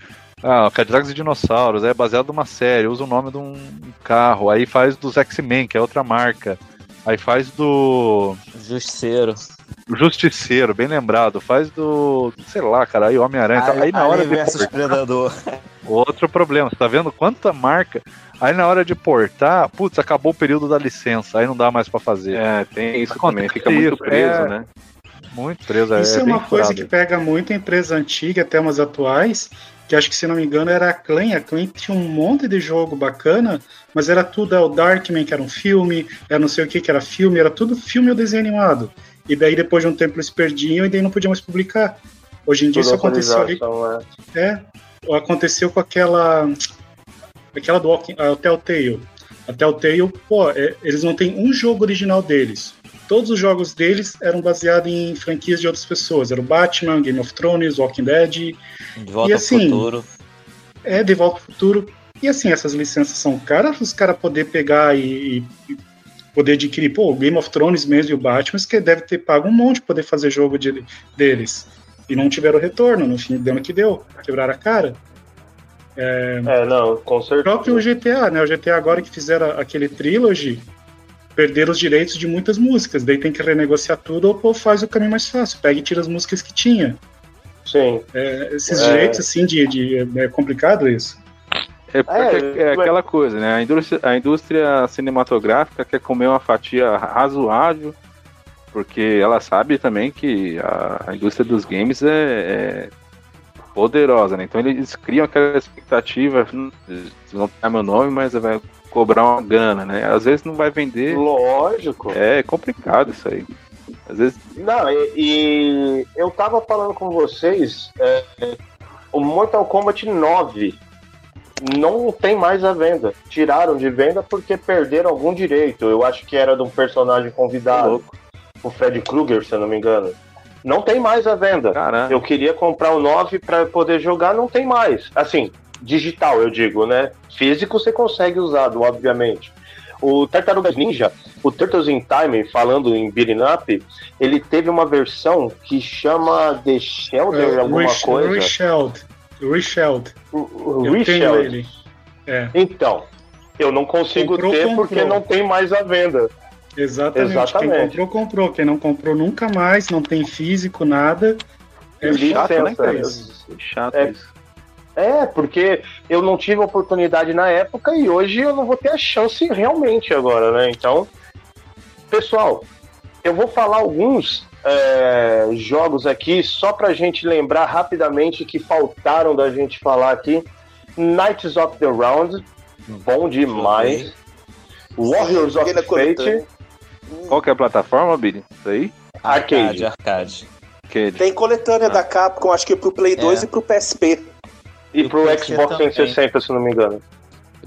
Ah, Cadillacs e Dinossauros, é baseado numa série, usa o nome de um carro, aí faz dos X-Men, que é outra marca. Aí faz do. Justiceiro. Justiceiro, bem lembrado. Faz do. Sei lá, cara, aí Homem-Aranha. Aí, aí na hora de. Versus Predador. Outro problema, você tá vendo quanta marca. Aí na hora de portar, putz, acabou o período da licença, aí não dá mais para fazer. É, tem isso também, fica muito preso, é... né? Muito preso. Isso é, é uma coisa que pega muito empresa antiga, até umas atuais, que acho que se não me engano era a Clan. A Clan tinha um monte de jogo bacana, mas era tudo é o Darkman, que era um filme, era não sei o que, que era filme, era tudo filme ou desenho animado. E daí depois de um tempo eles perdiam e daí não podiam mais publicar. Hoje em dia isso aconteceu ali. É. é, aconteceu com aquela. aquela do Walking, a Telltale. A Telltale, pô, é, eles não têm um jogo original deles. Todos os jogos deles eram baseados em franquias de outras pessoas. Era o Batman, Game of Thrones, Walking Dead. De volta e, assim, ao futuro. É, De volta ao futuro. E assim, essas licenças são caras, os caras poder pegar e, e, poder adquirir, pô, o Game of Thrones mesmo e o Batman, que deve ter pago um monte para poder fazer jogo de, deles. E não tiveram retorno, no fim deu no que deu, quebraram a cara. É, é, não, com certeza. O próprio GTA, né? O GTA agora que fizeram aquele trilogy, perderam os direitos de muitas músicas, daí tem que renegociar tudo ou pô, faz o caminho mais fácil, pega e tira as músicas que tinha. Sim. É, esses é. direitos, assim, de, de, é complicado isso. É, é, é, aquela coisa, né? A indústria, a indústria cinematográfica quer comer uma fatia razoável, porque ela sabe também que a, a indústria dos games é, é, poderosa, né? Então eles criam aquela expectativa, hum, vão pegar meu nome, mas vai cobrar uma grana, né? Às vezes não vai vender. Lógico. É complicado isso aí. Às vezes. Não, e, e eu tava falando com vocês, é, o Mortal Kombat 9 não tem mais a venda. Tiraram de venda porque perderam algum direito. Eu acho que era de um personagem convidado. O Fred Krueger, se eu não me engano. Não tem mais a venda. Caramba. Eu queria comprar o 9 para poder jogar, não tem mais. Assim, digital, eu digo, né? Físico você consegue usar, obviamente. O Tartarugas Ninja, o Turtles in Time, falando em beating up, ele teve uma versão que chama The Shelter, uh, alguma Rich, coisa. Richeld. Richeld. Richeld. É. Então, eu não consigo comprou, ter comprou. porque não tem mais a venda. Exatamente. Exatamente. Quem comprou, comprou. Quem não comprou, nunca mais. Não tem físico, nada. É chato, né, cara? Chato é, isso. É, porque eu não tive oportunidade na época e hoje eu não vou ter a chance realmente agora, né? Então, pessoal, eu vou falar alguns é, jogos aqui, só pra gente lembrar rapidamente que faltaram da gente falar aqui. Knights of the Round, bom demais. Warriors of Fate. Qual que é a plataforma, Billy? Isso aí? Arcade. Arcade. Arcade. Tem coletânea ah. da Capcom, acho que pro Play 2 é. e pro PSP. E, e pro Xbox 360, se não me engano.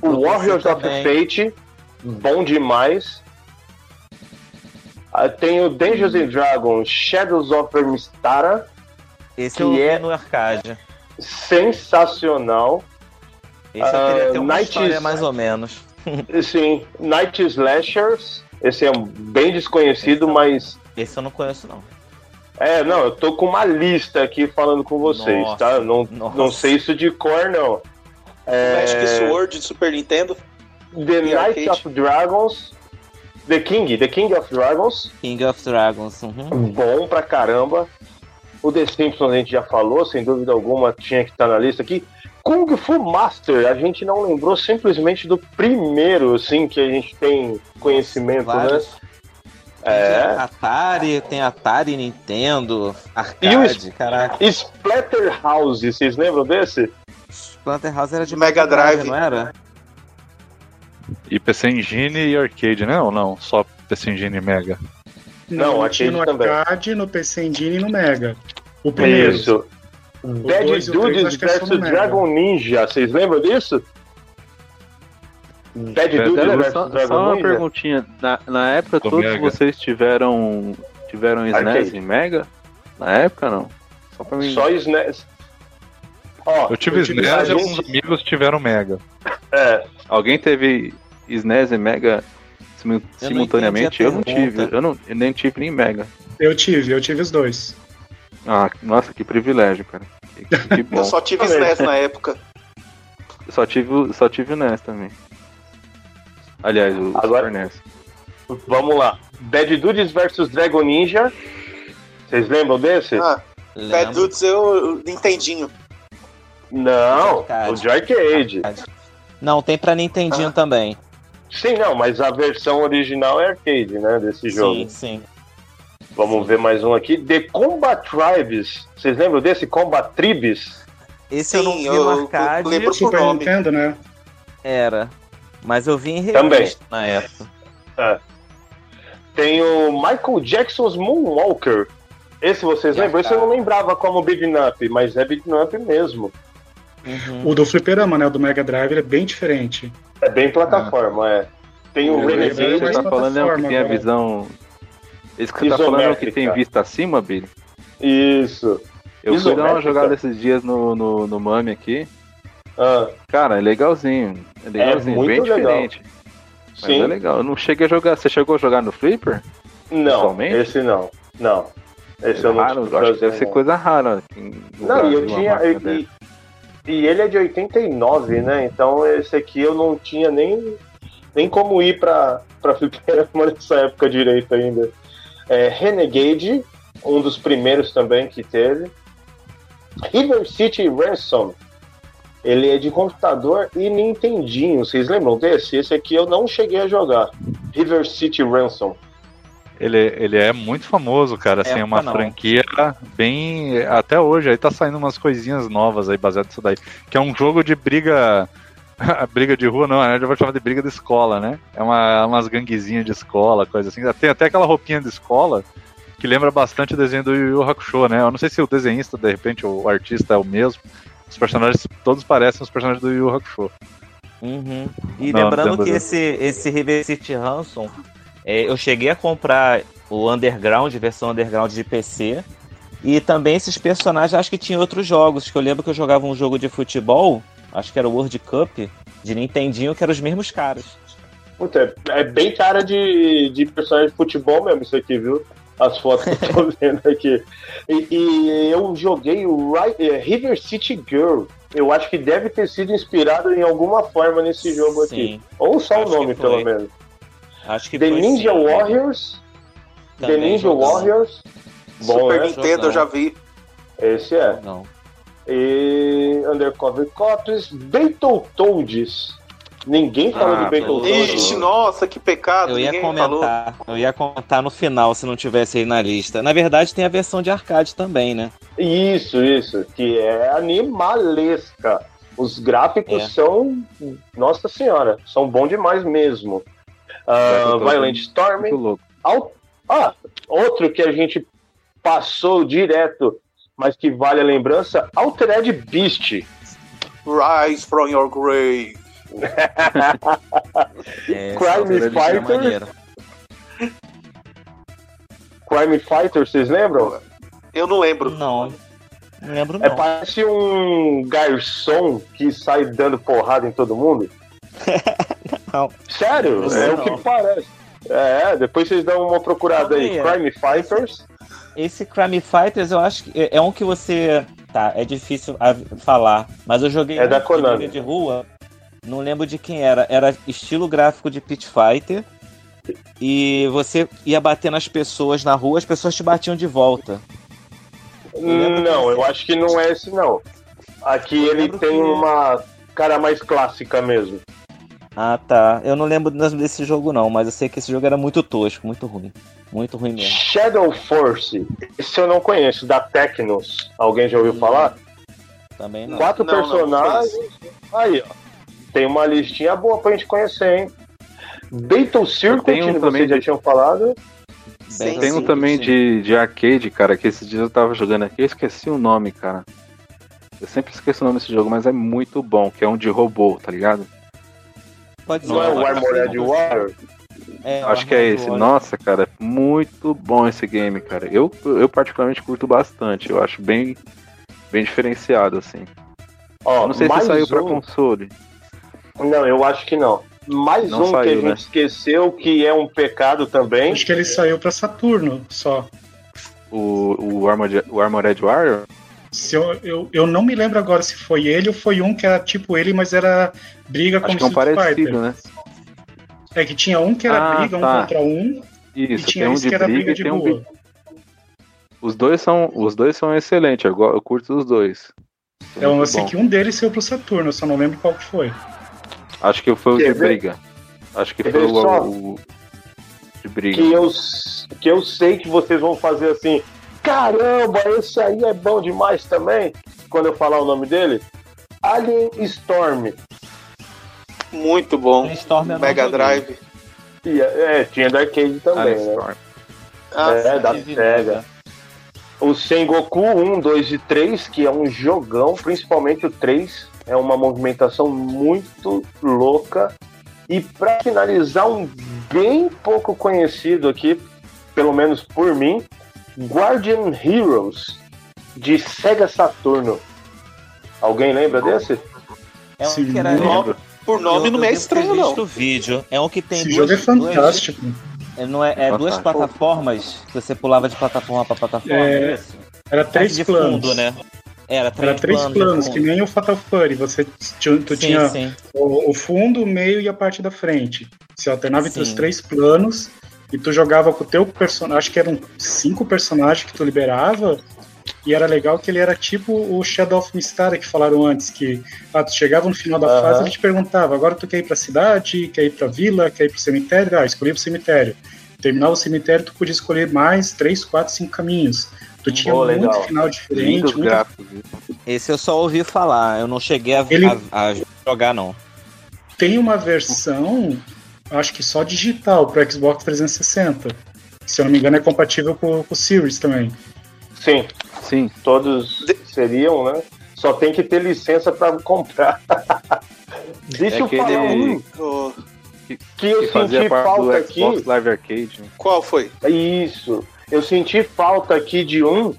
O Warriors of Fate, bom demais. Ah, tem o Dungeons and Dragons Shadows of Mistara. Esse que eu é no arcade. Sensacional. Esse eu queria ter uma Night história mais ou menos. Sim, Night Slashers. Esse é bem desconhecido, esse mas. Esse eu não conheço, não. É, não, eu tô com uma lista aqui falando com vocês, nossa, tá? Não, nossa. não sei isso de cor, não. É... Magic Sword de Super Nintendo. The Night of Dragons. The King, The King of Dragons. King of Dragons, uhum. Bom pra caramba. O The Simpsons a gente já falou, sem dúvida alguma, tinha que estar na lista aqui. Kung Fu Master, a gente não lembrou simplesmente do primeiro, assim, que a gente tem conhecimento? Vários. né? É. Atari, tem Atari, Nintendo, arcade, e o caraca. Splatterhouse, vocês lembram desse? Splatterhouse era de Mega Drive, não era? E PC Engine e arcade, né? Ou não? Só PC Engine e Mega? Não, não tinha no arcade, no PC Engine e no Mega. O primeiro. Isso. Dead Dudes vs Dragon Ninja, vocês lembram disso? Dead Dudes vs Dragon Ninja? Só uma perguntinha, na, na época Do todos Mega. vocês tiveram tiveram SNES em Mega? Na época não? Só pra mim. Só SNES. Ó, eu tive eu SNES e alguns amigos tiveram Mega. É. Alguém teve SNES e Mega simultaneamente? Eu não tive. Eu, não, eu nem tive nem Mega. Eu tive, eu tive os dois. Ah, nossa, que privilégio, cara. Que, que bom. Eu só tive SNES na época. Só tive, só tive o NES também. Aliás, o Agora, Super NES. Vamos lá. Bad Dudes vs Dragon Ninja. Vocês lembram desse? Ah, Bad Dudes eu Nintendinho. Não, o de arcade. Não, tem pra Nintendinho ah. também. Sim, não, mas a versão original é arcade, né, desse jogo. Sim, sim. Vamos ver mais um aqui. The Combat Tribes. Vocês lembram desse? Combat Tribes? Esse Sim, eu não vi eu, no arcade. Eu lembro Super nome. Nintendo, né? Era. Mas eu vi em revista Também. na época. É. Tem o Michael Jackson's Moonwalker. Esse vocês lembram? Esse eu não lembrava como Big Up, mas é Big Up mesmo. Uhum. O do Fliperama, né? O do Mega Drive é bem diferente. É bem plataforma, ah. é. Tem o, o Renegade. Você tá falando é o que tem a visão. Esse que você tá falando é o que tem vista acima, Billy? Isso. Eu fui dar uma jogada esses dias no, no, no Mami aqui. Ah. Cara, é legalzinho. É legalzinho, é bem legal. diferente. Mas Sim. é legal. Eu não cheguei a jogar. Você chegou a jogar no Flipper? Não, esse não. Não. Esse é eu raro, não acho que deve ser coisa rara. Não, e eu tinha. E, e, ele é de 89, né? Então esse aqui eu não tinha nem, nem como ir pra, pra Fliperama nessa época direito ainda. É, Renegade, um dos primeiros também que teve. River City Ransom. Ele é de computador e Nintendinho. Vocês lembram desse? Esse aqui eu não cheguei a jogar. River City Ransom. Ele, ele é muito famoso, cara. Assim, é uma não. franquia bem. Até hoje, aí tá saindo umas coisinhas novas aí baseado nisso daí. Que é um jogo de briga. briga de rua, não, né? Eu vou chamar de briga de escola, né? É uma, umas ganguezinhas de escola, coisa assim. Tem até aquela roupinha de escola que lembra bastante o desenho do Yu Yu Hakusho, né? Eu não sei se o desenhista, de repente, o artista é o mesmo. Os personagens todos parecem os personagens do Yu Hakusho. Uhum. E não, lembrando não que esse, esse River City Ransom é, eu cheguei a comprar o Underground, versão Underground de PC. E também esses personagens, acho que tinha outros jogos. Que eu lembro que eu jogava um jogo de futebol, acho que era o World Cup, de Nintendinho, que eram os mesmos caras. Puta, é bem cara de, de personagem de futebol mesmo isso aqui, viu? As fotos que eu tô vendo aqui. E, e eu joguei o é, River City Girl. Eu acho que deve ter sido inspirado em alguma forma nesse jogo Sim. aqui. Ou só acho o nome, pelo menos. Acho que The Ninja sim, Warriors. The Ninja Warriors. Bom, Super né? Nintendo eu já vi. Esse é. Não. E Undercover Cops, Battletoads. Ninguém falou ah, de Battletoads. Ixi, nossa, que pecado. Eu ia comentar. Falou. Eu ia comentar no final se não tivesse aí na lista. Na verdade, tem a versão de arcade também, né? Isso, isso. Que é animalesca. Os gráficos é. são. Nossa senhora, são bons demais mesmo. Uh, Violent Storm. Ah, outro que a gente passou direto, mas que vale a lembrança: Altered Beast. Rise from your grave. é, Crime Fighter. Crime Fighter, vocês lembram? Eu não lembro. Não. Não lembro é, não. É, parece um garçom que sai dando porrada em todo mundo. não. Sério? Não é não. o que parece. É, depois vocês dão uma procurada aí. Crime Fighters. Esse, esse Crime Fighters eu acho que é, é um que você. Tá, é difícil falar. Mas eu joguei é da Konami. de rua. Não lembro de quem era. Era estilo gráfico de Pit Fighter. E você ia bater nas pessoas na rua, as pessoas te batiam de volta. Eu não, eu acho que não é esse não. Aqui eu ele tem que... uma cara mais clássica mesmo. Ah, tá. Eu não lembro desse jogo, não, mas eu sei que esse jogo era muito tosco, muito ruim. Muito ruim mesmo. Shadow Force. Esse eu não conheço, da Tecnos. Alguém já ouviu hum, falar? Também não. Quatro não, personagens. Não Aí, ó. Tem uma listinha boa pra gente conhecer, hein? Battle Circuit, um vocês já tinham falado. Sim, tem um sim, também sim. De, de arcade, cara, que esses dias eu tava jogando aqui, eu esqueci o nome, cara. Eu sempre esqueço o nome desse jogo, mas é muito bom, que é um de robô, tá ligado? Pode ser. Não é o Armored War? É, Acho que é esse. Nossa, cara, muito bom esse game, cara. Eu, eu particularmente curto bastante. Eu acho bem, bem diferenciado, assim. Ó, não sei se saiu um... pra console. Não, eu acho que não. Mais não um saiu, que a gente né? esqueceu que é um pecado também. Acho que ele saiu pra Saturno só. O, o, Armored, o Armored Warrior? Se eu, eu, eu não me lembro agora se foi ele ou foi um que era tipo ele, mas era briga Acho como que é um parecido, né? É que tinha um que era ah, briga tá. um contra um. Isso, e tinha um de que era briga, briga de rua. Um... Os dois são, os dois são excelentes, eu, eu curto os dois. É, eu sei que um deles saiu pro Saturno, eu só não lembro qual que foi. Acho que foi o de briga. Acho que foi o, o, de briga. Que eu, que eu sei que vocês vão fazer assim caramba, esse aí é bom demais também, quando eu falar o nome dele. Alien Storm. Muito bom. Storm é Mega Drive. E, é, tinha da arcade também, Alien né? Storm. Ah, é, da SEGA. O Sengoku 1, 2 e 3, que é um jogão, principalmente o 3. É uma movimentação muito louca. E para finalizar, um bem pouco conhecido aqui, pelo menos por mim, Guardian Heroes de Sega Saturno. Alguém lembra desse? É um que era nome, por nome eu, não é estranho não. o vídeo. É um que tem Esse duas, jogo é fantástico. Duas, é, não é, é duas plataformas que você pulava de plataforma para plataforma. É, é era três de planos, fundo, né? Era três, Era três planos, planos que nem o Fatal Fury. Você tu sim, tinha sim. O, o, fundo, o meio e a parte da frente. Você alternava entre os três planos e tu jogava com o teu personagem. Acho que eram cinco personagens que tu liberava. E era legal que ele era tipo o Shadow of Mistara que falaram antes, que ah, tu chegava no final da uhum. fase e ele te perguntava, agora tu quer ir pra cidade, quer ir pra vila, quer ir pro cemitério? Ah, escolhi pro cemitério. Terminava o cemitério, tu podia escolher mais três, quatro, cinco caminhos. Tu tinha muito legal. final diferente. Muito... Esse eu só ouvi falar, eu não cheguei a, Ele... a, a jogar, não. Tem uma versão, acho que só digital, pro Xbox 360. Se eu não me engano, é compatível com, com o Series também. Sim, sim. Todos seriam, né? Só tem que ter licença para comprar. Deixa é eu falar um. Que, que, eu que senti falta aqui. Live Arcade. Né? Qual foi? Isso. Eu senti falta aqui de um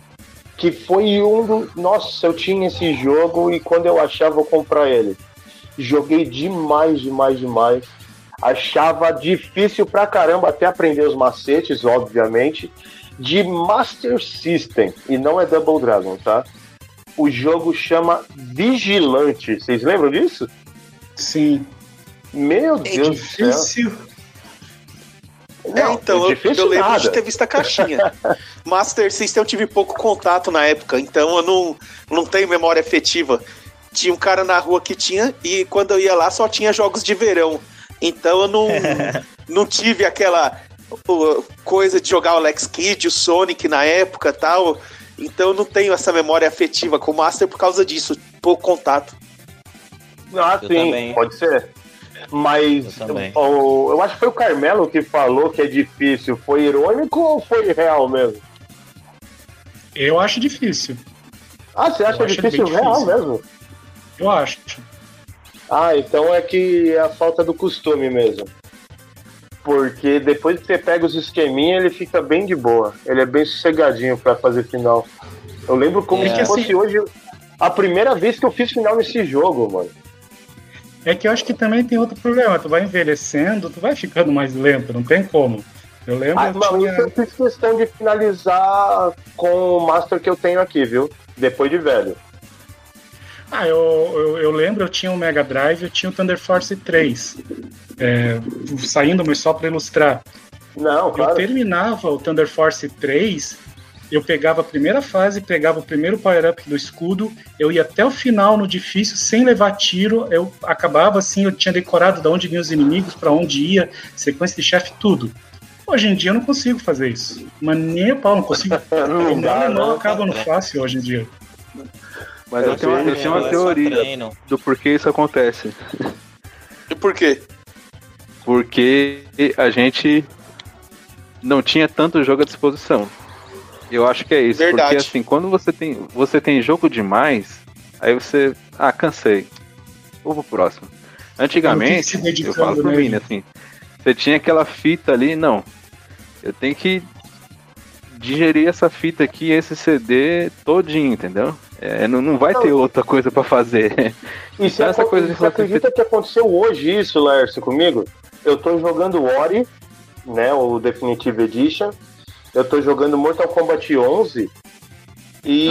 que foi um do. Nossa, eu tinha esse jogo e quando eu achava eu comprar ele. Joguei demais, demais, demais. Achava difícil pra caramba até aprender os macetes, obviamente. De Master System. E não é Double Dragon, tá? O jogo chama Vigilante. Vocês lembram disso? Sim. Meu é Deus difícil. do céu. Não, é, então, eu, eu lembro nada. de ter visto a caixinha. Master System eu tive pouco contato na época, então eu não, não tenho memória efetiva. Tinha um cara na rua que tinha, e quando eu ia lá só tinha jogos de verão. Então eu não, não tive aquela coisa de jogar o Lex Kidd, o Sonic na época tal. Então eu não tenho essa memória afetiva com o Master por causa disso, pouco contato. Ah, eu sim, também. pode ser. Mas eu, o, eu acho que foi o Carmelo que falou que é difícil. Foi irônico ou foi real mesmo? Eu acho difícil. Ah, você acha difícil, difícil real mesmo? Eu acho. Ah, então é que é a falta do costume mesmo. Porque depois que você pega os esqueminhas, ele fica bem de boa. Ele é bem sossegadinho para fazer final. Eu lembro como é. se fosse assim... hoje a primeira vez que eu fiz final nesse jogo, mano. É que eu acho que também tem outro problema. Tu vai envelhecendo, tu vai ficando mais lento, não tem como. Eu lembro. Ah, não, tinha... eu fiz questão de finalizar com o Master que eu tenho aqui, viu? Depois de velho. Ah, eu, eu, eu lembro, eu tinha o Mega Drive, eu tinha o Thunder Force 3. É, saindo, mas só para ilustrar. Não, claro. Eu terminava o Thunder Force 3 eu pegava a primeira fase, pegava o primeiro power-up do escudo, eu ia até o final no difícil, sem levar tiro, eu acabava assim, eu tinha decorado de onde vinham os inimigos, para onde ia, sequência de chefe, tudo. Hoje em dia eu não consigo fazer isso. Mas nem a pau, não consigo. não, dá, não, não acaba no fácil hoje em dia. Mas eu, tenho uma, eu tenho uma teoria do porquê isso acontece. E por quê? Porque a gente não tinha tanto jogo à disposição. Eu acho que é isso, Verdade. porque assim, quando você tem, você tem jogo demais, aí você, ah, cansei. Vou pro próximo. Antigamente, eu falo por mim, né, assim, você tinha aquela fita ali, não. Eu tenho que digerir essa fita aqui, esse CD todinho, entendeu? É, não, não vai não, ter outra coisa para fazer. E então, essa coisa de você acredita que aconteceu hoje isso, Lércio, comigo? Eu tô jogando Ori, né, o Definitive Edition, eu tô jogando Mortal Kombat 11 e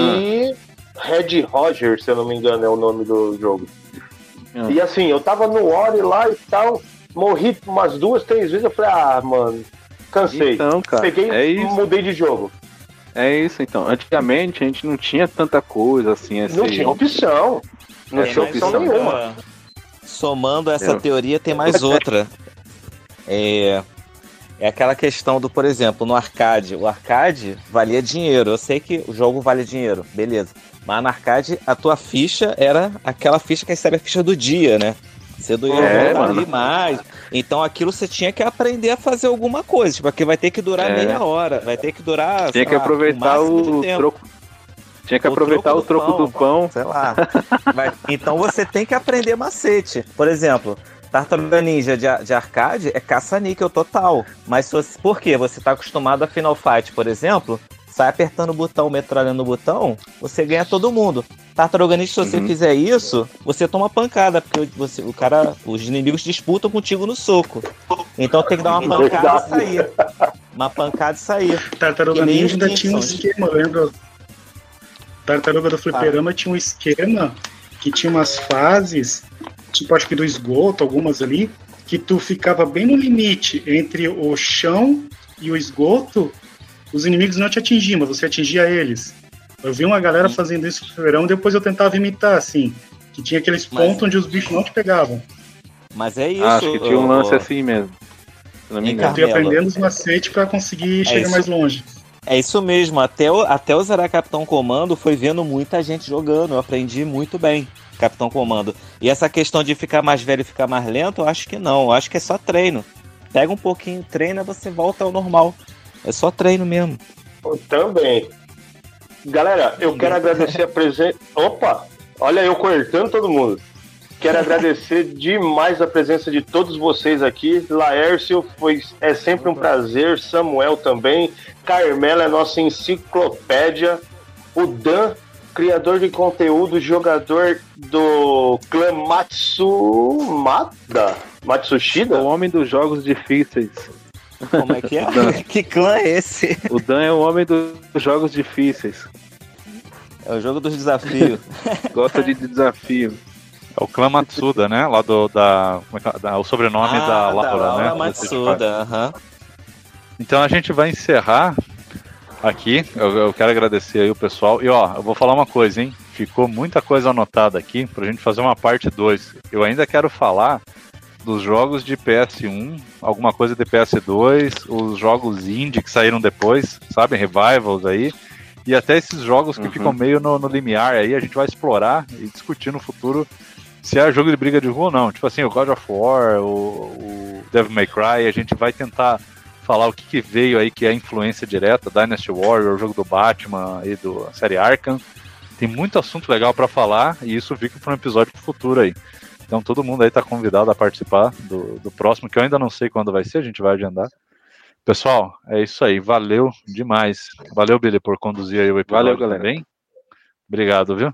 ah. Red Roger, se eu não me engano, é o nome do jogo. Ah. E assim, eu tava no Ori lá e tal, morri umas duas, três vezes, eu falei, ah, mano, cansei. Então, cara, Peguei é e mudei de jogo. É isso, então. Antigamente a gente não tinha tanta coisa assim. Não tinha opção. Não é, tinha opção nenhuma. Somando essa é. teoria, tem mais outra. É, é aquela questão do, por exemplo, no arcade. O arcade valia dinheiro. Eu sei que o jogo vale dinheiro, beleza. Mas no arcade, a tua ficha era aquela ficha que recebe a ficha do dia, né? Você do é, ali mais. Então aquilo você tinha que aprender a fazer alguma coisa, porque vai ter que durar é. meia hora, vai ter que durar. Tinha que lá, aproveitar o, o troco. Tinha que o aproveitar troco o troco do pão. Do pão. Sei lá. Mas, então você tem que aprender macete. Por exemplo, Tartaruga Ninja de, de arcade é caça-níquel total. Mas você, por quê? Você está acostumado a Final Fight, por exemplo, sai apertando o botão, metralhando o botão, você ganha todo mundo. Tartaruga Ninja, se você uhum. fizer isso, você toma pancada, porque você, o cara, os inimigos disputam contigo no soco. Então tem que dar uma pancada e sair. Uma pancada e sair. Tartaruga Ninja ainda tinha um esquema, lembra? Tartaruga do Fliperama ah. tinha um esquema que tinha umas fases tipo acho que do esgoto, algumas ali, que tu ficava bem no limite entre o chão e o esgoto, os inimigos não te atingiam, mas você atingia eles. Eu vi uma galera fazendo isso no verão, depois eu tentava imitar, assim, que tinha aqueles mas... pontos onde os bichos não te pegavam. Mas é isso. Ah, acho que tinha um lance assim mesmo. não me engano. Eu aprendendo os macetes para conseguir é chegar isso. mais longe. É isso mesmo, até, o, até o zerar Capitão Comando foi vendo muita gente jogando, eu aprendi muito bem. Capitão Comando. E essa questão de ficar mais velho e ficar mais lento, eu acho que não. Eu acho que é só treino. Pega um pouquinho, treina, você volta ao normal. É só treino mesmo. Também. Galera, eu quero agradecer a presença. Opa! Olha eu cortando todo mundo. Quero agradecer demais a presença de todos vocês aqui. Laércio, foi, é sempre um prazer. Samuel também. Carmela é nossa enciclopédia. O Dan criador de conteúdo, jogador do clã Matsumada? Matsushida? O homem dos jogos difíceis. Como é que é? que clã é esse? O Dan é o homem dos jogos difíceis. É o jogo dos desafios. Gosta de desafio. É o clã Matsuda, né? Lá do da, é da o sobrenome ah, da Laura, da Laura né? Matsuda, aham. Uh -huh. Então a gente vai encerrar aqui. Eu, eu, quero agradecer aí o pessoal. E ó, eu vou falar uma coisa, hein? Ficou muita coisa anotada aqui pra gente fazer uma parte 2. Eu ainda quero falar dos jogos de PS1, alguma coisa de PS2, os jogos indie que saíram depois, sabe? Revivals aí. E até esses jogos que uhum. ficam meio no, no limiar aí, a gente vai explorar e discutir no futuro se é jogo de briga de rua ou não. Tipo assim, o God of War, o, o Devil May Cry, a gente vai tentar falar o que, que, veio aí que é a influência direta, Dynasty Warrior, o jogo do Batman e do série Arkham. Tem muito assunto legal para falar e isso fica para um episódio futuro aí. Então todo mundo aí tá convidado a participar do, do próximo, que eu ainda não sei quando vai ser, a gente vai agendar. Pessoal, é isso aí. Valeu demais. Valeu, Billy, por conduzir aí o episódio Valeu, galera. também. Obrigado, viu?